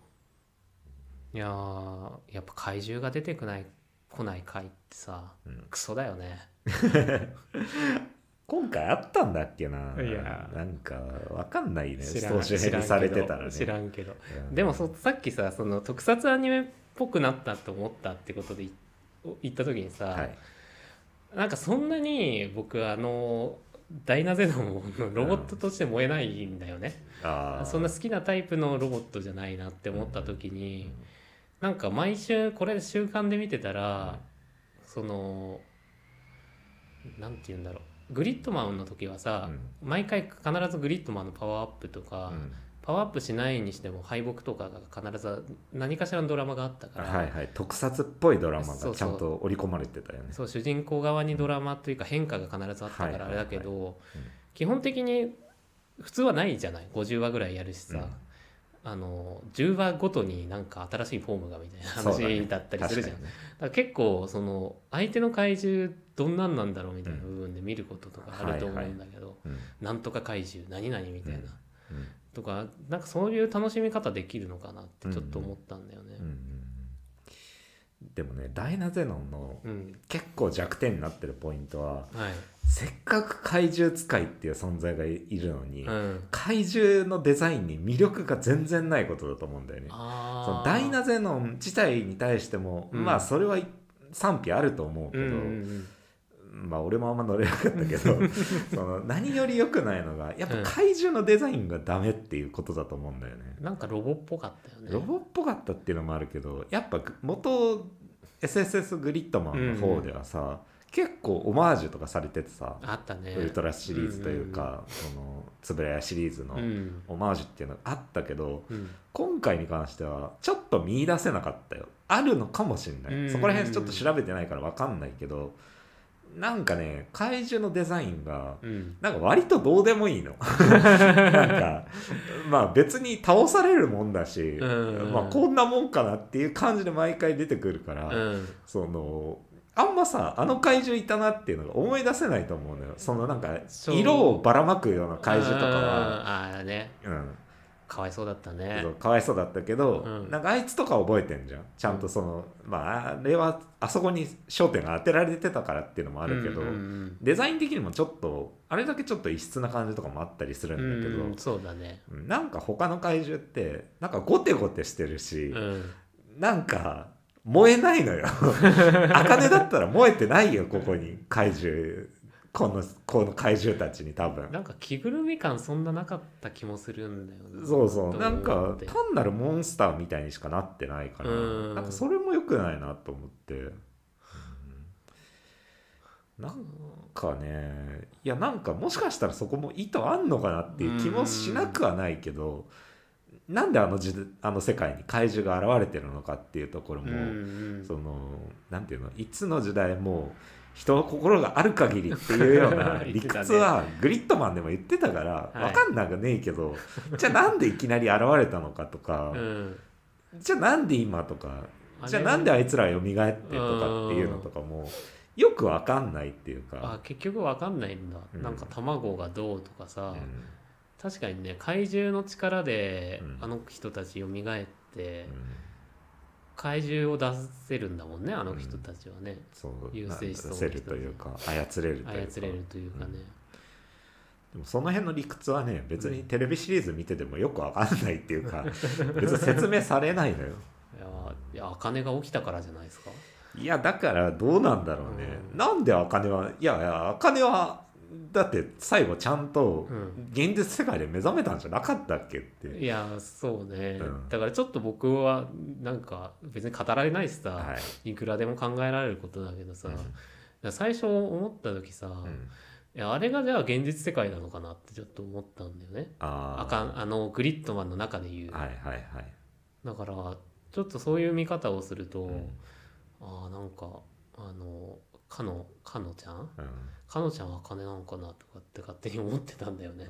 いやーやっぱ怪獣が出てこない来ない回ってさ、うん。クソだよね。今回あったんだっけな。いや。なんかわかんないね。知らん総集編にされてたらね。知らんけどうん。でもそさっきさその特撮アニメっぽくなったと思ったってことでい言った時にさ、はい。なんかそんなに僕あのダイナゼノンのロボットとして燃えないんだよね、あー。そんな好きなタイプのロボットじゃないなって思った時に、なんか毎週これ習慣で見てたら、そのなんて言うんだろう。グリッドマンの時はさ、毎回必ずグリッドマンのパワーアップとか、うん。パワーアップしないにしても敗北とかが必ず何かしらのドラマがあったから、はいはい。特撮っぽいドラマがちゃんと織り込まれてたよね。そう主人公側にドラマというか変化が必ずあったからあれだけど、うん。基本的に普通はないじゃない。50話ぐらいやるしさ、あの10話ごとになんか新しいフォームがみたいな話だったりするじゃん、確かにねだから結構その相手の怪獣どんなんなんだろうみたいな部分で見ることとかあると思うんだけど、うんなんとか怪獣何々みたいな、うん。とかなんかそういう楽しみ方できるのかなってちょっと思ったんだよね。うん。うんでもねダイナゼノンのうん、結構弱点になってるポイントははい、せっかく怪獣使いっていう存在がいるのに、うん、怪獣のデザインに魅力が全然ないことだと思うんだよね。そあのダイナゼノン自体に対しても、うん。まあそれは賛否あると思うけど、うんうんまあ俺もあんま乗れなかったけど その何より良くないのがやっぱ怪獣のデザインがダメっていうことだと思うんだよね。うん、なんかロボっぽかったよね。ロボっぽかったっていうのもあるけどやっぱ元 SSS グリッドマンの方ではさ、結構オマージュとかされててさ、あったね。ウルトラシリーズというか、そのつぶらやシリーズのうん。オマージュっていうのがあったけど、うん。今回に関してはちょっと見出せなかったよ。あるのかもしれない、うん。そこら辺ちょっと調べてないから分かんないけどなんかね怪獣のデザインがうん。なんか割とどうでもいいの。なんかまあ別に倒されるもんだし、うん。まあこんなもんかなっていう感じで毎回出てくるから、うん。そのあんまさあの怪獣いたなっていうのが思い出せないと思うのよ。そのなんか色をばらまくような怪獣とかは、ああね。うん、かわいそうだったね。かわいそうだったけど、うん。なんかあいつとか覚えてんじゃん。ちゃんとその、まああれはあそこに焦点が当てられてたからっていうのもあるけど、うんうんデザイン的にもちょっとあれだけちょっと異質な感じとかもあったりするうんんだけど、うんそうだね。うんなんか他の怪獣ってなんかゴテゴテしてるし、うん。なんか燃えないのよ。茜だったら燃えてないよここに怪獣このこの怪獣たちに多分。なんか着ぐるみ感そんななかった気もするんだよねそうそう。となんか単なるモンスターみたいにしかなってないからうん。なんかそれも良くないなと思って、うん。なんかねいやなんかもしかしたらそこも意図あんのかなっていう気もしなくはないけどなんであの時あの世界に怪獣が現れてるのかっていうところも、うん。そのなんていうのいつの時代も人の心がある限りっていうような 理屈はグリッドマンでも言ってたからはい。分かんなくねえけど、じゃあなんでいきなり現れたのかとか、うん。じゃあなんで今とかじゃあなんであいつら蘇ってとかっていうのとかもよく分かんないっていうか。あ結局わかんないんだ、うん。なんか卵がどうとかさ、うん。確かにね怪獣の力でうん。あの人たち蘇って、うん怪獣を出せるんだもんねあの人たちはね、そう優勢思想の人せるというか操れるというか操れるというかね、でもその辺の理屈はね別にテレビシリーズ見ててもよくわかんないっていうか 別に説明されないのよ。いやいや茜が起きたからじゃないですか。いやだからどうなんだろうね、うん。なんで茜はいやいや茜はだって最後ちゃんとうん。現実世界で目覚めたんじゃなかったっけって、いやそうね、うん。だからちょっと僕はなんか別に語られないしさ、はい。い、くらでも考えられることだけどさ、うん。最初思った時さ、うん。いやあれがじゃあ現実世界なのかなってちょっと思ったんだよね。あかんあのグリッドマンの中で言う、はいはいはい、だからちょっとそういう見方をすると、うん。ああなんかあのかのかのちゃんうんかのちゃんは金なのかな？とかって勝手に思ってたんだよね、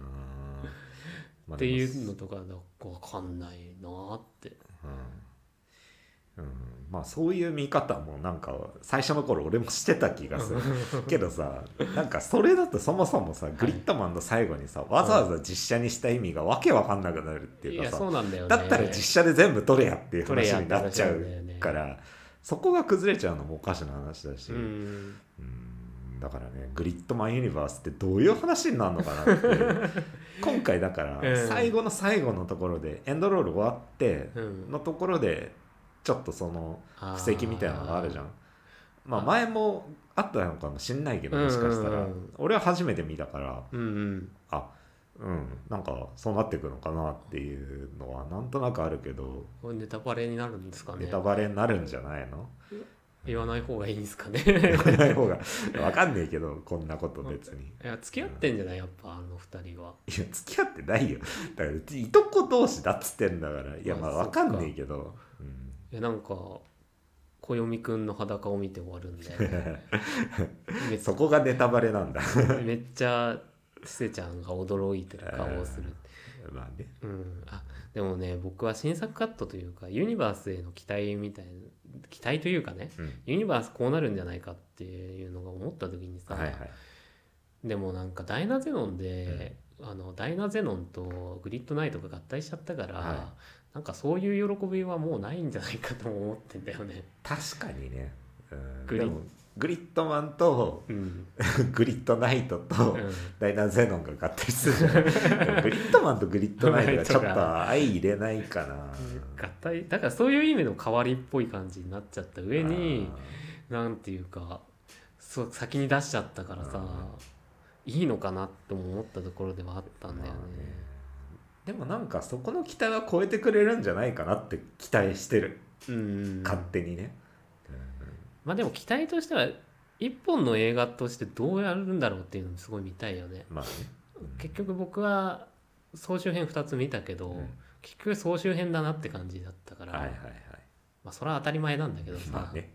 まあっていうのとかなんかわかんないなーって。うん。うん、まあそういう見方もなんか最初の頃俺もしてた気がする。けどさなんかそれだとそもそもさグリッドマンの最後にさわざわざ実写にした意味がわけわかんなくなるっていうかさそうなんだだったら実写で全部撮れやっていう話になっちゃうからそこが崩れちゃうのもおかしな話だし、ううんんだからねグリッドマンユニバースってどういう話になるのかなって 今回だからうん。最後の最後のところでエンドロール終わってうん。のところでちょっとその布石みたいなのがあるじゃん。まああ。前もあったのかもしんないけどもしかしたら。俺は初めて見たからうんうん。あうんなんかそうなってくのかなっていうのはなんとなくあるけど。ネタバレになるんですかね。ネタバレになるんじゃないの？言わない方がいいんですかね。言わない方が分かんねえけどこんなこと別に。いや付き合ってんじゃないやっぱあの二人は。いや付き合ってないよ。だからいとこ同士だっつってんだから。いやまああ分か。んねえけど、うん。いやなんか暦くんの裸を見て終わるんだよねめっそこがネタバレなんだ。めっちゃせちゃんが驚いてる顔をする、まあね。うん、あでもね僕は新作カットというかユニバースへの期待みたいな期待というかねうん。ユニバースこうなるんじゃないかっていうのが思った時にさ、はいはい。でもなんかダイナゼノンで、あのダイナゼノンとグリッドナイトが合体しちゃったから、はなんかそういう喜びはもうないんじゃないかとも思ってんだよね。確かにね、うん、グリでもグリッドマンとうん、グリッドナイトとうん。ダイナゼノンが合体するじゃないでも グリッドマンとグリッドナイトがちょっと相入れないかな。合体だからそういう意味の代わりっぽい感じになっちゃった上にあなんていうかそう先に出しちゃったからさいいのかなって思ったところではあったんだよね。ーでもなんかそこの期待は超えてくれるんじゃないかなって期待してる。うん。勝手にね、まあでも期待としては一本の映画としてどうやるんだろうっていうのもすごい見たいよね。まあね。結局僕は総集編2つ見たけど、うん。結局総集編だなって感じだったから、はいはいはい。まあそれは当たり前なんだけどさ、まあね。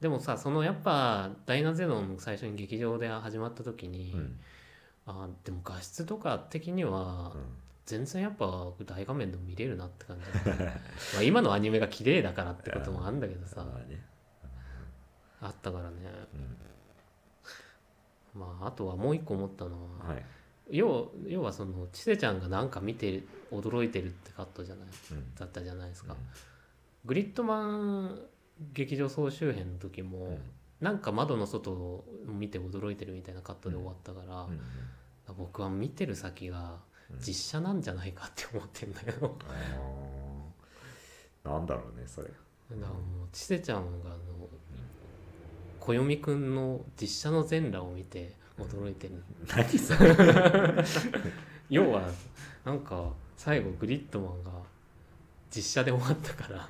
でもさそのやっぱダイナゼノン最初に劇場で始まった時に、うん。あでも画質とか的にはうん。全然やっぱ大画面でも見れるなって感じだった。まあ今のアニメが綺麗だからってこともあるんだけどさ、まあねあったからね。うん。まああとはもう一個思ったのは、はい。要要はそのちせちゃんがなんか見て驚いてるってカットじゃないうん。だったじゃないですか、うん。グリッドマン劇場総集編の時も、うん。なんか窓の外を見て驚いてるみたいなカットで終わったから、うん。僕は見てる先がうん。実写なんじゃないかって思ってんだよ。だかあー。なんだろうねそれ。らもうちせちゃんがあの暦くんの実写の全裸を見て驚いてる、何それ。要はなんか最後グリッドマンが実写で終わったから。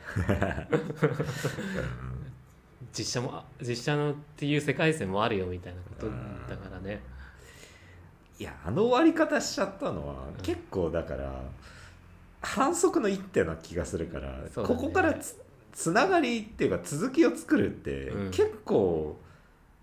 実写も実写のっていう世界線もあるよみたいなことうんだからね。いやあの終わり方しちゃったのは、うん。結構だから反則の一手な気がするから、ね。ここからつつながりっていうか続きを作るって、うん。結構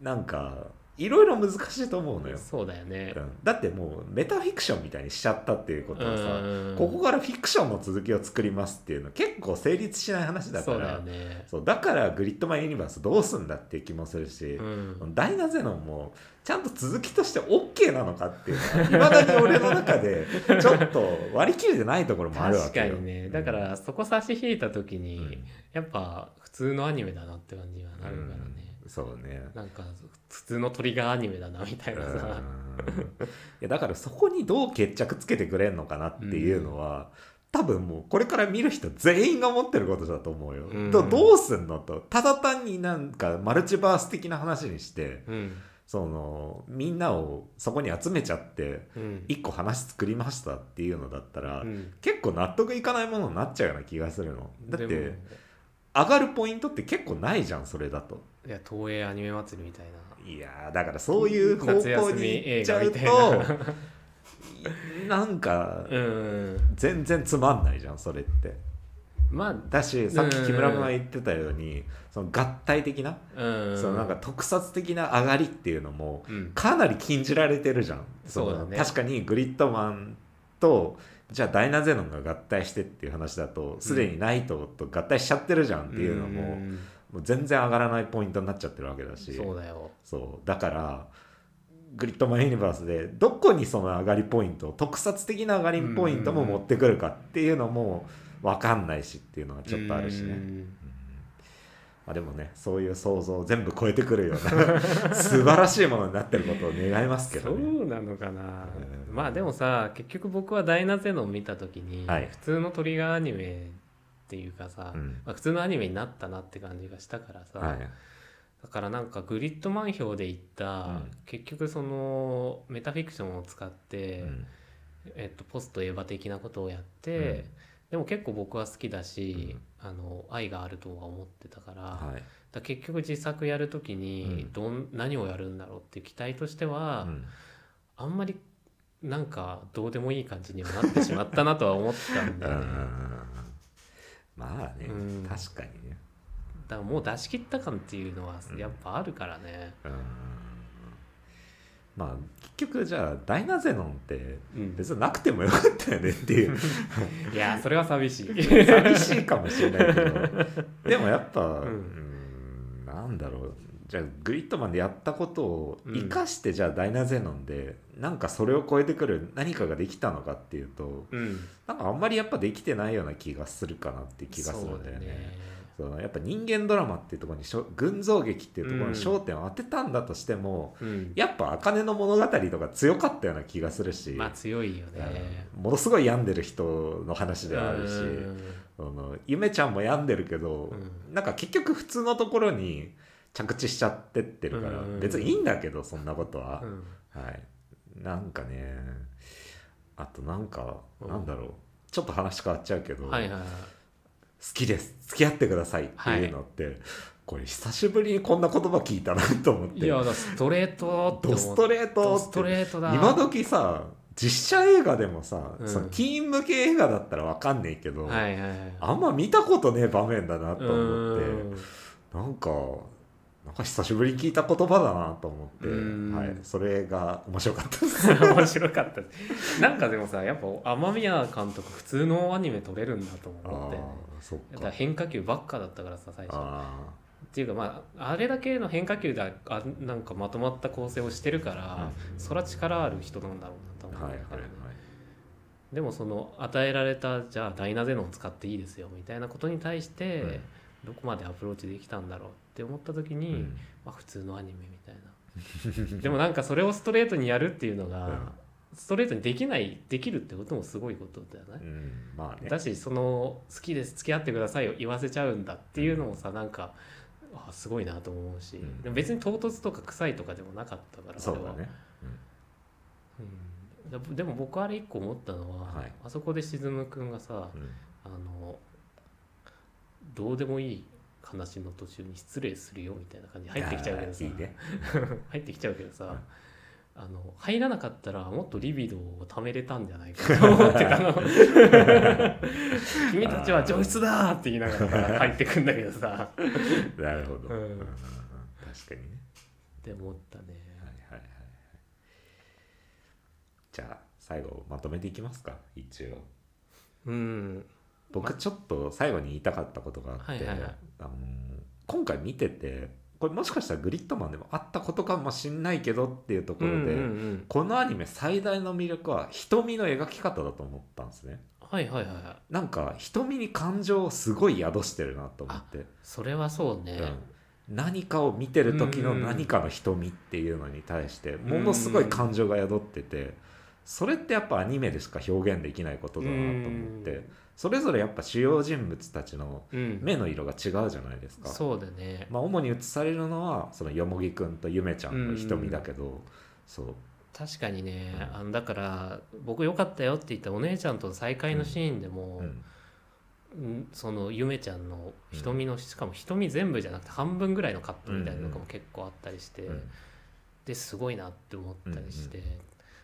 なんかいろいろ難しいと思うのよ、そうだよね。うん。だってもうメタフィクションみたいにしちゃったっていうことはさ、うん。ここからフィクションの続きを作りますっていうの結構成立しない話だからそうね。そうだからグリッドマンユニバースどうすんだっていう気もするし、うん。ダイナゼノンもちゃんと続きとして OK なのかっていうのはいまだに俺の中で ちょっと割り切れてないところもあるわ確けよ。かにね。だからそこ差し引いた時に、うん。やっぱ普通のアニメだなって感じがなるからね、うん。そうね。なんか普通のトリガーアニメだなみたいなさ、うん。いやだからそこにどう決着つけてくれんのかなっていうのは、多分もうこれから見る人全員が思ってることだと思うよ。うん。とどうすんのと。ただ単になんかマルチバース的な話にしてうん。そのみんなをそこに集めちゃってうん。一個話作りましたっていうのだったら、うん。結構納得いかないものになっちゃうような気がするの。だっでても上がるポイントって結構ないじゃんそれだと。いや東映アニメ祭りみたいないやーだからそういう方向に行っちゃうとなんかうん。全然つまんないじゃんそれって。まだしさっき木村君が言ってたようにその合体的な、そのなんか特撮的な上がりっていうのもうん。かなり禁じられてるじゃん。そうだね。の確かにグリッドマンとじゃあダイナゼノンが合体してっていう話だとすでにナイトと合体しちゃってるじゃんっていうのも,、んもう全然上がらないポイントになっちゃってるわけだし。そうだよ。そう。だからグリッドマンユニバースでどこにその上がりポイント特撮的な上がりポイントも持ってくるかっていうのも分かんないしっていうのはちょっとあるしね。うん。まあ、でもねそういう想像を全部超えてくるような 素晴らしいものになってることを願いますけどそね。うなのかな、うん。まあでもさ結局僕はダイナゼノン見た時に、はい。普通のトリガーアニメっていうかさ、うん。まあ、普通のアニメになったなって感じがしたからさ、はい。だからなんかグリッドマン表で言った、うん。結局そのメタフィクションを使って、うん。えっと、ポストエヴァ的なことをやって、うん。でも結構僕は好きだし、あの愛があるとは思ってたから,、はい。結局自作やる時にうん。どん、何をやるんだろうっていう期待としては、うん。あんまりなんかどうでもいい感じにはなってしまったなとは思ったんだよね。まあね、うん。確かにね。だからもう出し切った感っていうのはうん。やっぱあるからね。うん。まあ結局じゃあダイナゼノンってうん。別になくてもよかったよねっていう。いやそれは寂しい。寂しいかもしれないけど。でもやっぱ、ん。うんなんだろうじゃあグリッドマンでやったことを生かして、じゃあダイナゼノンでなんかそれを超えてくる何かができたのかっていうとうん、なんかあんまりやっぱできてないような気がするかなって気がするんだよね。そのやっぱ人間ドラマっていうところに群像劇っていうところに焦点を当てたんだとしても、うん、やっぱ茜の物語とか強かったような気がするし、まあ強いよね。うん。ものすごい病んでる人の話ではあるし、うのゆめちゃんも病んでるけど、うなんか結局普通のところに着地しちゃってってるから、うん別にいいんだけどそんなことは、うん。はい。なんかねあとなんか、うん。なんだろう。ちょっと話変わっちゃうけど、はいはいはい。好きです。付き合ってくださいってい。うのって、これ久しぶりにこんな言葉聞いたなと思って。いやだストレートドストレートストレートだ。今時さ実写映画でもさ、うん。そのティーン向け映画だったらわかんねえけど、はいはいはい。あんま見たことねえ場面だなと思って。うん。なんかなんか久しぶりに聞いた言葉だなと思って、うん。はい、それが面白かったです。面白かったです。なんかでもさやっぱ雨宮監督普通のアニメ撮れるんだとあ思って。か。変化球ばっかだったからさ最初。っあていうかまああれだけの変化球であなんかまとまった構成をしてるから、そら力ある人なんだろうなとーはいはい思うんだけどね、はい。でもその与えられたじゃあダイナゼノン使っていいですよみたいなことに対して、うん。どこまでアプローチできたんだろうって思った時に、うん。まあ、普通のアニメみたいな。でもなんかそれをストレートにやるっていうのが、うん。ストレートにできないできるってこともすごいことだよね。うん。まあね。だしその好きです付き合ってくださいを言わせちゃうんだっていうのもさなんかあすごいなと思うし、うん。でも別に唐突とか臭いとかでもなかったかられはそうだね、うん、だでも僕あれ一個思ったのは、はい。あそこで沈くんがさうん。あのどうでもいい話の途中に失礼するよみたいな感じで入ってきちゃうけどさ。ね。入ってきちゃうけどさ、あの入らなかったらもっとリビドーを貯めれたんじゃないかと思ってたの。君たちは上質だって言いながら入ってくんだけどさ。なるほど、うんうん。確かにね。って思ったね。はいはいはいはい。じゃあ最後まとめていきますか。一応。うん僕ちょっと最後に言いたかったことがあって、はいはいはい。あの今回見ててこれもしかしたらグリッドマンでもあったことかもしんないけどっていうところで、うんうんうんこのアニメ最大の魅力は瞳の描き方だと思ったんですね。はいはいはいはい。なんか瞳に感情をすごい宿してるなと思って、それはそうね、うん、何かを見てる時の何かの瞳っていうのに対してものすごい感情が宿っててそれってやっぱアニメでしか表現できないことだなと思ってそれぞれやっぱ主要人物たちのうん。目の色が違うじゃないですか。そうだね。まあ、主に映されるのはそのよもぎくんとゆめちゃんの瞳だけど、そう。確かにね、うん。あのだから僕良かったよって言ったお姉ちゃんとの再会のシーンでも、うん。うん。そのゆめちゃんの瞳の、しかも瞳全部じゃなくて半分ぐらいのカットみたいなのも結構あったりして、うん。ですごいなって思ったりして、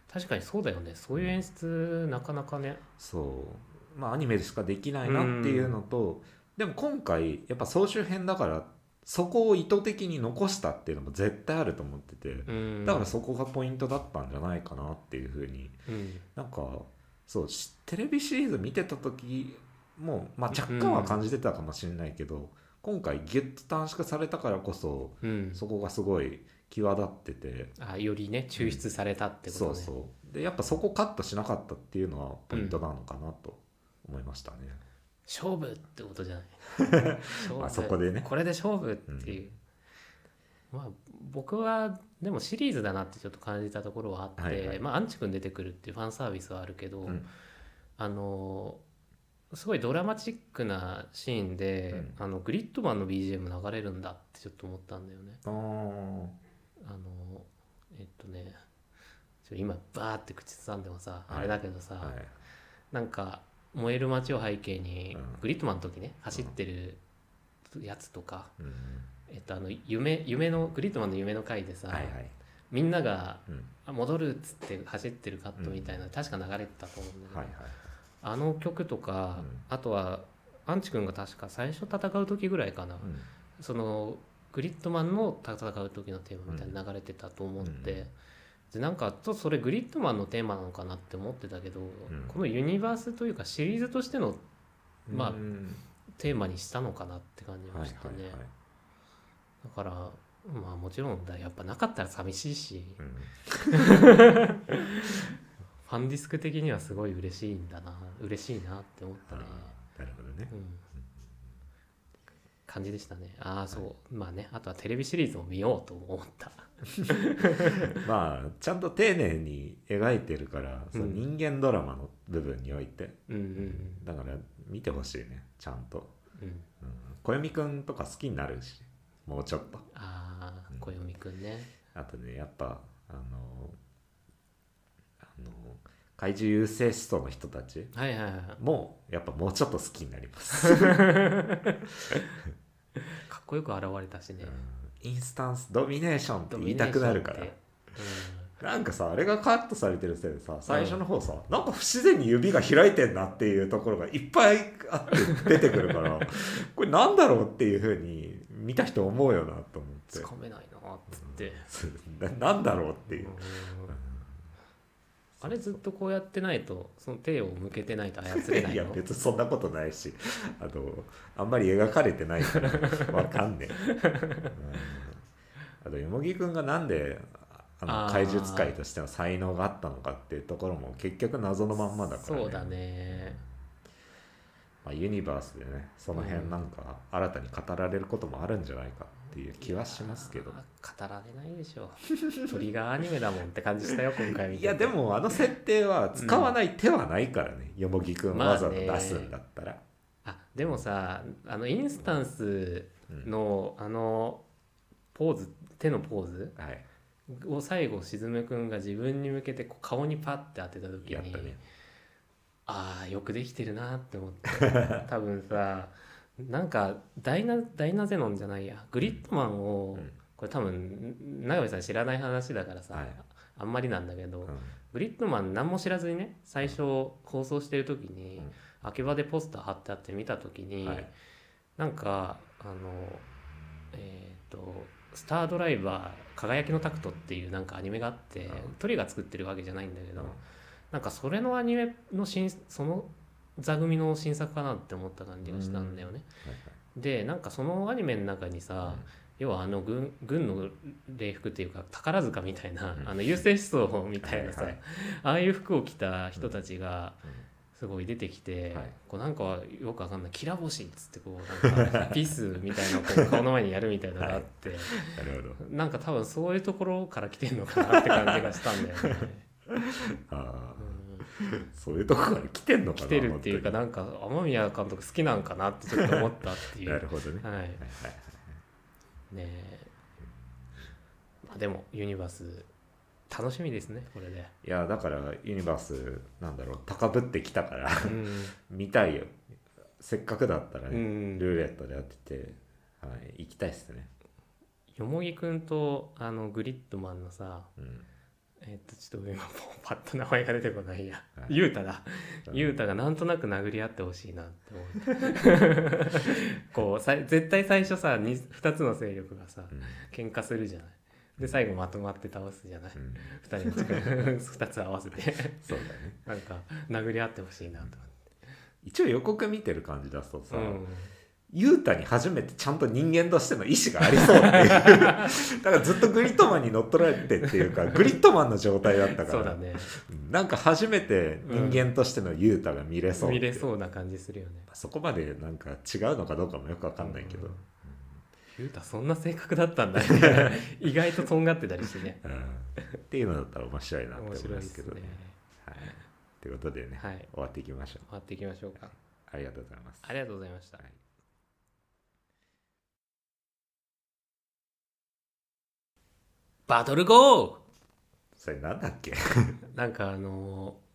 確かにそうだよね。そういう演出なかなかね。そうまあアニメでしかできないなっていうのと、でも今回やっぱ総集編だからそこを意図的に残したっていうのも絶対あると思ってて、うん。だからそこがポイントだったんじゃないかなっていうふうに。うん。なんかそうしテレビシリーズ見てた時も、まあ、若干は感じてたかもしれないけど、今回ギュッと短縮されたからこそうん。そこがすごい際立ってて、あよりね抽出されたってことね、そうそう。でやっぱそこカットしなかったっていうのはポイントなのかなと思いましたね。勝負ってことじゃない。勝負。まあそこでね。これで勝負っていう、まあ僕はでもシリーズだなってちょっと感じたところはあって、はいはい。まあアンチ君出てくるっていうファンサービスはあるけど、うん。あのすごいドラマチックなシーンで、あのグリッドマンの BGM 流れるんだってちょっと思ったんだよね。あのえっとね今バーって口ずさんでもさ、はい。あれだけどさ、はい。なんか燃える街を背景に、うん。グリッドマンの時ね走ってるやつとか、うん。えっと、あの夢夢のグリッドマンの夢の回でさ、はいはい。みんながうん。あ戻るっつって走ってるカットみたいな、確か流れてたと思うんだけど、はいはい。あの曲とか、うん。あとはアンチ君が確か最初戦う時ぐらいかな、うん。そのグリッドマンの戦う時のテーマみたいなの流れてたと思って、うんでなんかとそれグリッドマンのテーマなのかなって思ってたけど、ん。このユニバースというかシリーズとしてのまあうんテーマにしたのかなって感じはいましたね、はいはいだからまあもちろんだ。やっぱなかったら寂しいし。うん。ファンディスク的にはすごい嬉しいんだな。嬉しいなって思ったね。なるほどね。うん。感じでしたね。ああそう。まあね。あとはテレビシリーズも見ようと思った まあちゃんと丁寧に描いてるから、そのうん。人間ドラマの部分において。うんうんだから見てほしいねちゃんと、うん。うん。うん、小読くんとか好きになるしもうちょっと。ああ小読くんね。あとねやっぱあのあの怪獣優勢思想の人たちはいはいはい。もやっぱもうちょっと好きになります、かっこよく現れたしねインスタンスドミネーションってド言いたくなるから。なんかさあれがカットされてるせいでさ最初の方さ、なんか不自然に指が開いてんなっていうところがいっぱいあって出てくるから これなんだろうっていうふうに見た人思うよなと思って。つかめないなっつって、ななんだろうっていう、うんあれずっとこうやってないとその手を向けてないと操れない いやの別にそんなことないしあのあんまり描かれてないからわかんねえ、うん。あとよもぎくんがなんであの怪獣使いとしての才能があったのかっていうところも結局謎のまんまだから、ね、そうだね。まあ、ユニバースでねその辺なんか新たに語られることもあるんじゃないか。っていう気はしますけど。語られないでしょトリガーアニメだもんって感じしたよ今回見てて。いやでもあの設定は使わない手はないからね、よもぎくんわざわざ出すんだったら、あでもさあのインスタンスの、あのポーズ手のポーズはい。を最後しずめくんが自分に向けてこう顔にパッて当てた時にやったね。ああよくできてるなって思って。多分さなんかダイナダイナゼノンじゃないや。グリッドマンを、うん。これ多分永部さん知らない話だからさ、はい。あんまりなんだけど、うん。グリッドマン何も知らずにね最初放送してる時に、うん。秋葉でポスター貼ってあって見た時に、はい。なんかあのえっ、と「スタードライバー輝きのタクト」っていうなんかアニメがあって、うん。トリが作ってるわけじゃないんだけど、うん。なんかそれのアニメの新その座組の新作かなって思った感じがしたんだよね。でなんかそのアニメの中にさ、要はあの軍軍の礼服っていうか宝塚みたいな、うん。あの優勢思想みたいなさ、ああいう服を着た人たちがうん。すごい出てきて、はい。こうなんかよくわかんない「きら星」っつってこうなんか ピースみたいなこう顔の前にやるみたいなのがあって、なるほど。なんか多分そういうところから来てんのかなって感じがしたんだよね。あ そういうとこから来てんのかな来てるっていうか本なんか雨宮監督好きなんかなってちょっと思ったっていう。なるほどね。はいはいはい。ねえ。まあでもユニバース楽しみですねこれで、いやだからユニバースなんだろう高ぶってきたからうん。見たいよ。せっかくだったらね、うん。ルーレットでやってて、はい、行きたいっすね、よもぎくんとあのグリッドマンのさうん、えっとちょっと今もうパッと名前が出てこないや。はい。ゆうただ。うん。ゆうたがなんとなく殴り合ってほしいなって思う。こうさい絶対最初さ 2, 2つの勢力がさうん。喧嘩するじゃない。で最後まとまって倒すじゃない。うん。2人の力2 つ合わせて。そうだね。なんか殴り合ってほしいなと一応予告見てる感じだとさ、思って、ユータに初めてちゃんと人間としての意志がありそうっていう。だからずっとグリッドマンに乗っ取られてっていうかグリッドマンの状態だったから。そうだね。うん。なんか初めて人間としてのユータが見れそうう。見れそうな感じするよね。そこまでなんか違うのかどうかもよくわかんないけど、うん。ゆうたそんな性格だったんだね。意外ととんがってたりしてね。うん。っていうのだったら面白いなって思いまですけどね。はい、ということでね、はい。終わっていきましょう。終わっていきましょうか。ありがとうございます。ありがとうございました。はいバトルゴー。それなんだっけ？なんかあのー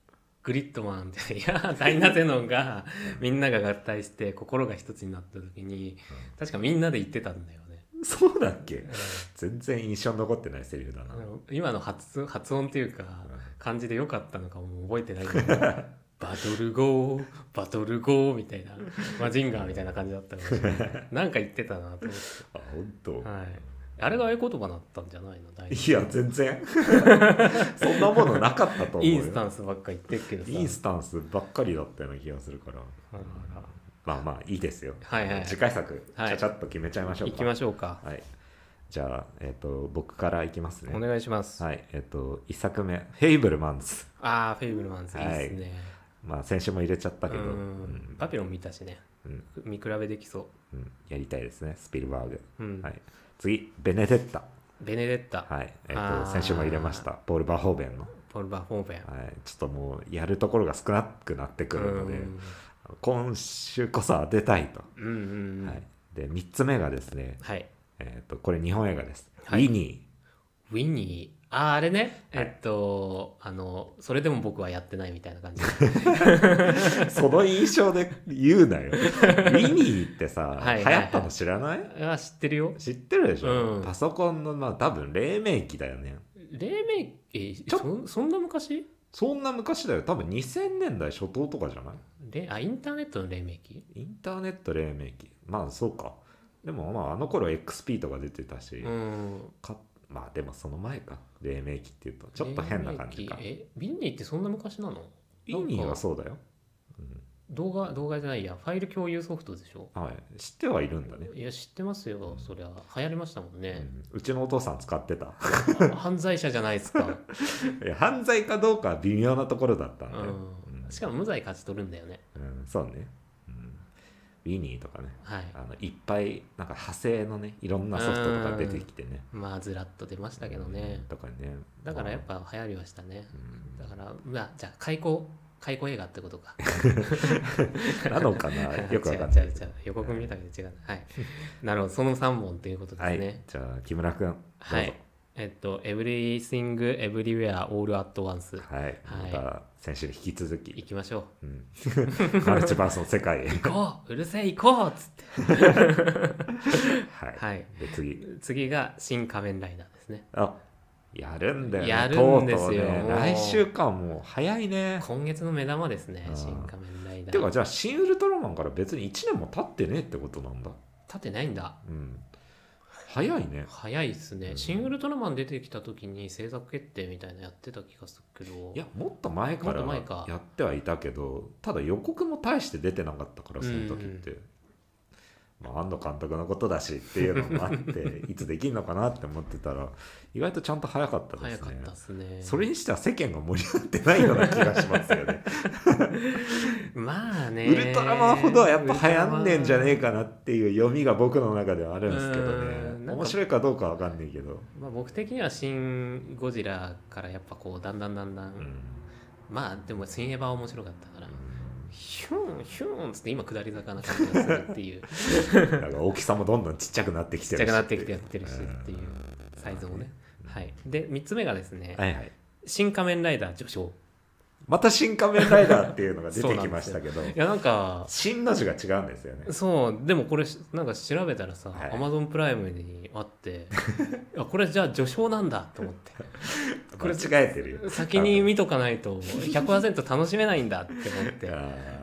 グリッドマンって いやダイナゼノンがみんなが合体して心が一つになった時に確かみんなで言ってたんだよね、そうだっけ？全然印象に残ってないセリフだな。あの今の発発音っていうかうん。漢字で良かったのかも覚えてないけど バトルゴーバトルゴーみたいなマジンガーみたいな感じだったかもしれない。なんか言ってたなと思っあ、本当？て、。はい、あれが合言葉だったんじゃないの？大いや、全然。そんなものなかったと思うよ。インスタンスばっか言ってるけどさインスタンスばっかりだったような気がするから。まあまあ、いいですよ。はいはい次回作、ちはいゃちゃっと決めちゃいましょうか。行きましょうかはい。じゃあ、えっ、と、僕からいきますね。お願いします、はい。えっ、と、一作目、フェイブルマンズ。ああフェイブルマンズいいですね、まあ、先週も入れちゃったけど、ううんんバピロン見たしねうん見比べできそうんやりたいですね、スピルバーグ。う、うんはい。次、ベネデッタ。ベネデッタ、はい。えっ、あーと、先週も入れました。ポール・バーホーベンの。ポルバ・フォーベンはい。ちょっともう、やるところが少なくなってくるので、うん今週こそ当てたいと。うんうんうんはい。で、3つ目がですね、はいえっ、と、これ日本映画です。はいウィニウィニーあーあれね、はいえっとあのそれでも僕はやってないみたいな感じー。その印象で言うなよ。ウィニーってさ、はい流行ったの知らない？あ知ってるよ知ってるでしょ、うんパソコンの、まあ多分、黎明期だよね。黎明えちょそそんな昔？そんな昔だよ。多分2000年代初頭とかじゃない？れあインターネットの黎明期？インターネット黎明期。まあそうか。でもまああの頃 XP とか出てたし、うんかまあでもその前か。黎明期っていうとちょっと変な感じか。え？ウィニーってそんな昔なの？インニーはそうだよ。うん。動画動画じゃないや。ファイル共有ソフトでしょ？はい、知ってはいるんだね、いや知ってますよ。そりゃ。流行りましたもんうね、ん。うちのお父さん使ってた。あ犯罪者じゃないですか、いや犯罪かどうかは微妙なところだったんだよ、うん、しかも無罪勝ち取るんだよね。うんそうね、うん、ウィニーとかねはい。あのいっぱいなんか派生のねいろんなソフトとか出てきてね。まあずらっと出ましたけどね。とかね。だからやっぱ流行りはしたね。うん。だからまあじゃあ開口開口映画ってことか。なのかな？よくわかんない。予告見たけど違う。はい。なるほど。その3本ということではい、すねじゃあ木村君どうぞ、はいえっと、Everything Everywhere All at Once はい、はい。また先週に引き続き、行きましょう。ん、マルチバースの世界へ。う。行こう。うるせえ行こうっつって。はい、はい。で次。次が新仮面ライダーですね。あやるんだよね。やるんですよ。とうとうね。来週か。もう早いね。今月の目玉ですねう、ん。新仮面ライダー。てかじゃあ新ウルトラマンから別に1年も経ってねえってことなんだ。立ってないんだ。うん早いね。早いっすね。うん。新ウルトラマン出てきた時に制作決定みたいなやってた気がするけど。いやもっと前からやってはいたけどただ予告も大して出てなかったからその時って、まあ、安野監督のことだしっていうのもあって いつできるのかなって思ってたら意外とちゃんと早かったですね。早かったっすね。それにしては世間が盛り上がってないような気がしますよね。まあね。ウルトラマンほどはやっぱ流行んねんじゃねえかなっていう読みが僕の中ではあるんですけどうんね面白いかどうかわかんないけど、まあ、僕的には「シン・ゴジラ」からやっぱこうだんだんだんだん、うん。まあでも「新エヴァ」は面白かったから、ヒュンヒュンっつって今下り坂な感じがするっていう。ち なんか大きさもどんどんちっちゃくなってきてるしっちゃくなってきてやってるしっていうサイズもね、はい。で3つ目がですねはいはい「新仮面ライダー序章また新仮面ライダーっていうのが出てきましたけど」いやなんか新の字が違うんですよね。そうでもこれなんか調べたらさ、はい。アマゾンプライムにあって あこれじゃあ序章なんだと思って。これ違えてるよ。先に見とかないと100%楽しめないんだって思って、あー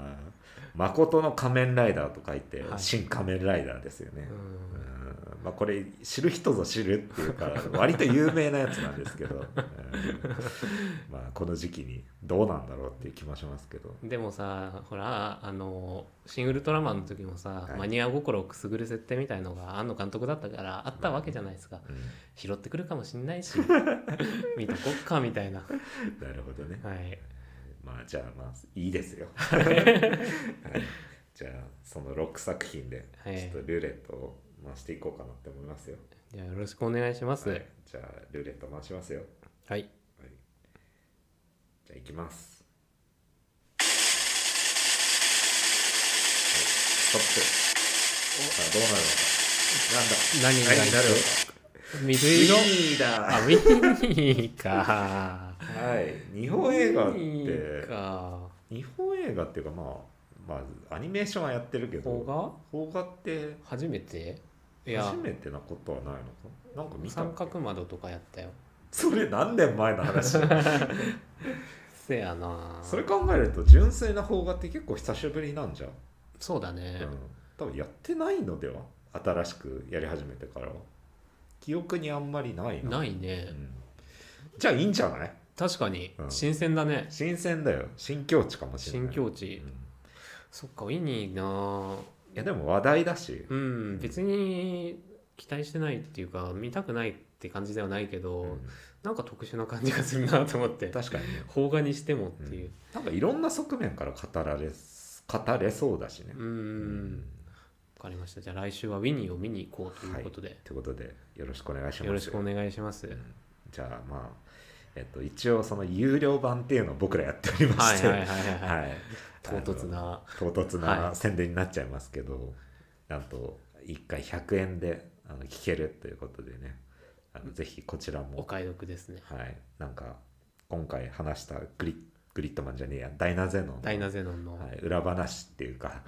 誠の仮面ライダーと書いて、はい。新仮面ライダーですよね、うん。うんまあ、これ知る人ぞ知るっていうか割と有名なやつなんですけど、うん。まあこの時期にどうなんだろうっていう気もしますけど。でもさほらあの「シン・ウルトラマン」の時もさ、はい。マニア心をくすぐる設定みたいのが庵野監督だったからあったわけじゃないですか。うん。拾ってくるかもしんないし 見とこっかみたいな。なるほどね。はい。まあじゃあまあいいですよ、はい、じゃあその6作品ではい。ちょっとルーレットを回していこうかなって思いますよ、じゃあよろしくお願いします。はい、じゃあルーレット回しますよ。はい。はい、じゃあ行きます。はい、ストップ。さあどうなるのか。なんだ。何色？あウィニーかはい。日本映画って。か。日本映画っていうかまあまあアニメーションはやってるけど。邦画？邦画って。初めて？いや。初めてなことはないのか？なんか見たっ三け角窓とかやったよ。それ何年前の話？せやな。それ考えると純粋な邦画って結構久しぶりなんじゃん。そうだね、うん、多分やってないのでは？新しくやり始めてからは。記憶にあんまりないなないね。うん。じゃあいいんじゃない？確かに。うん。新鮮だね、新鮮だよ。新境地かもしれない。新境地、うん。そっかウィニーないやでも話題だし、うん別に期待してないっていうか見たくないって感じではないけど、うん。なんか特殊な感じがするなと思って。確かにね。邦画にしてもっていう。なんかいろんな側面から語られ語れそうだしね。うん。んわかりました。じゃあ来週はウィニーを見に行こうということで、とい。うことでよろしくお願いします。よろしくお願いします、うん。じゃあまあえっと一応その有料版っていうのを僕らやっておりまして。はいはいはいはい、はい。唐突な。唐突はない。宣伝になっちゃいますけど、なんと1回100円であの聞けるということでね。あのぜひこちらも、お買い得ですね。はい、なんか今回話したグリグリットマンじゃねえや。ダイナゼノンのダイナゼノンの。はい、裏話っていうか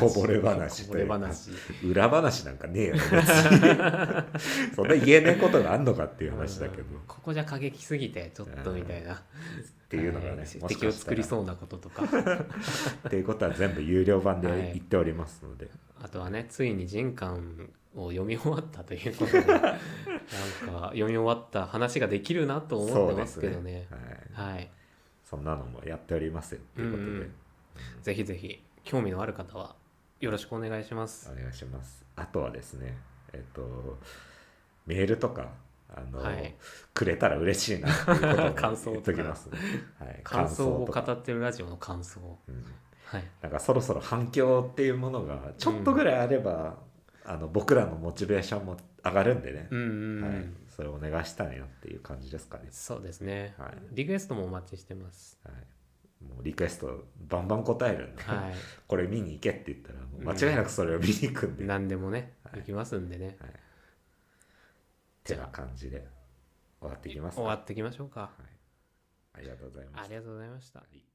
こぼれ話こというか話。裏話なんかねえよ別に。そんな言えねえことがあんのかっていう話だけど、うん。ここじゃ過激すぎてちょっとみたいな。っていうのがね、はい。もしかし敵を作りそうなこととか。っていうことは全部有料版ではい。言っておりますので、あとはねついに人巻を読み終わったということで。なんか読み終わった話ができるなと思ってますけどね。はい、はいそんなのもやっておりますよということで、うんうん。ぜひぜひ興味のある方はよろしくお願いします。お願いします。あとはですねえっとメールとかあの、はい。くれたら嬉しいなっていうことを感想言っときますね、はい、感想を語ってるラジオの感想。うん。はい。なんかそろそろ反響っていうものがちょっとぐらいあれば、あの僕らのモチベーションも上がるんでね、うんうんうん、はい、それお願いしたいなっていう感じですかね、そうですね、はい。リクエストもお待ちしてます。はい、もうリクエストバンバン答えるんで、は これ見に行けって言ったら間違いなくそれを見に行くんで、い何でもねはい。行きますんでね。はい、てな感じで終わっていきますか。終わっていきましょうか。はい、ありがとうございました。ありがとうございました。はい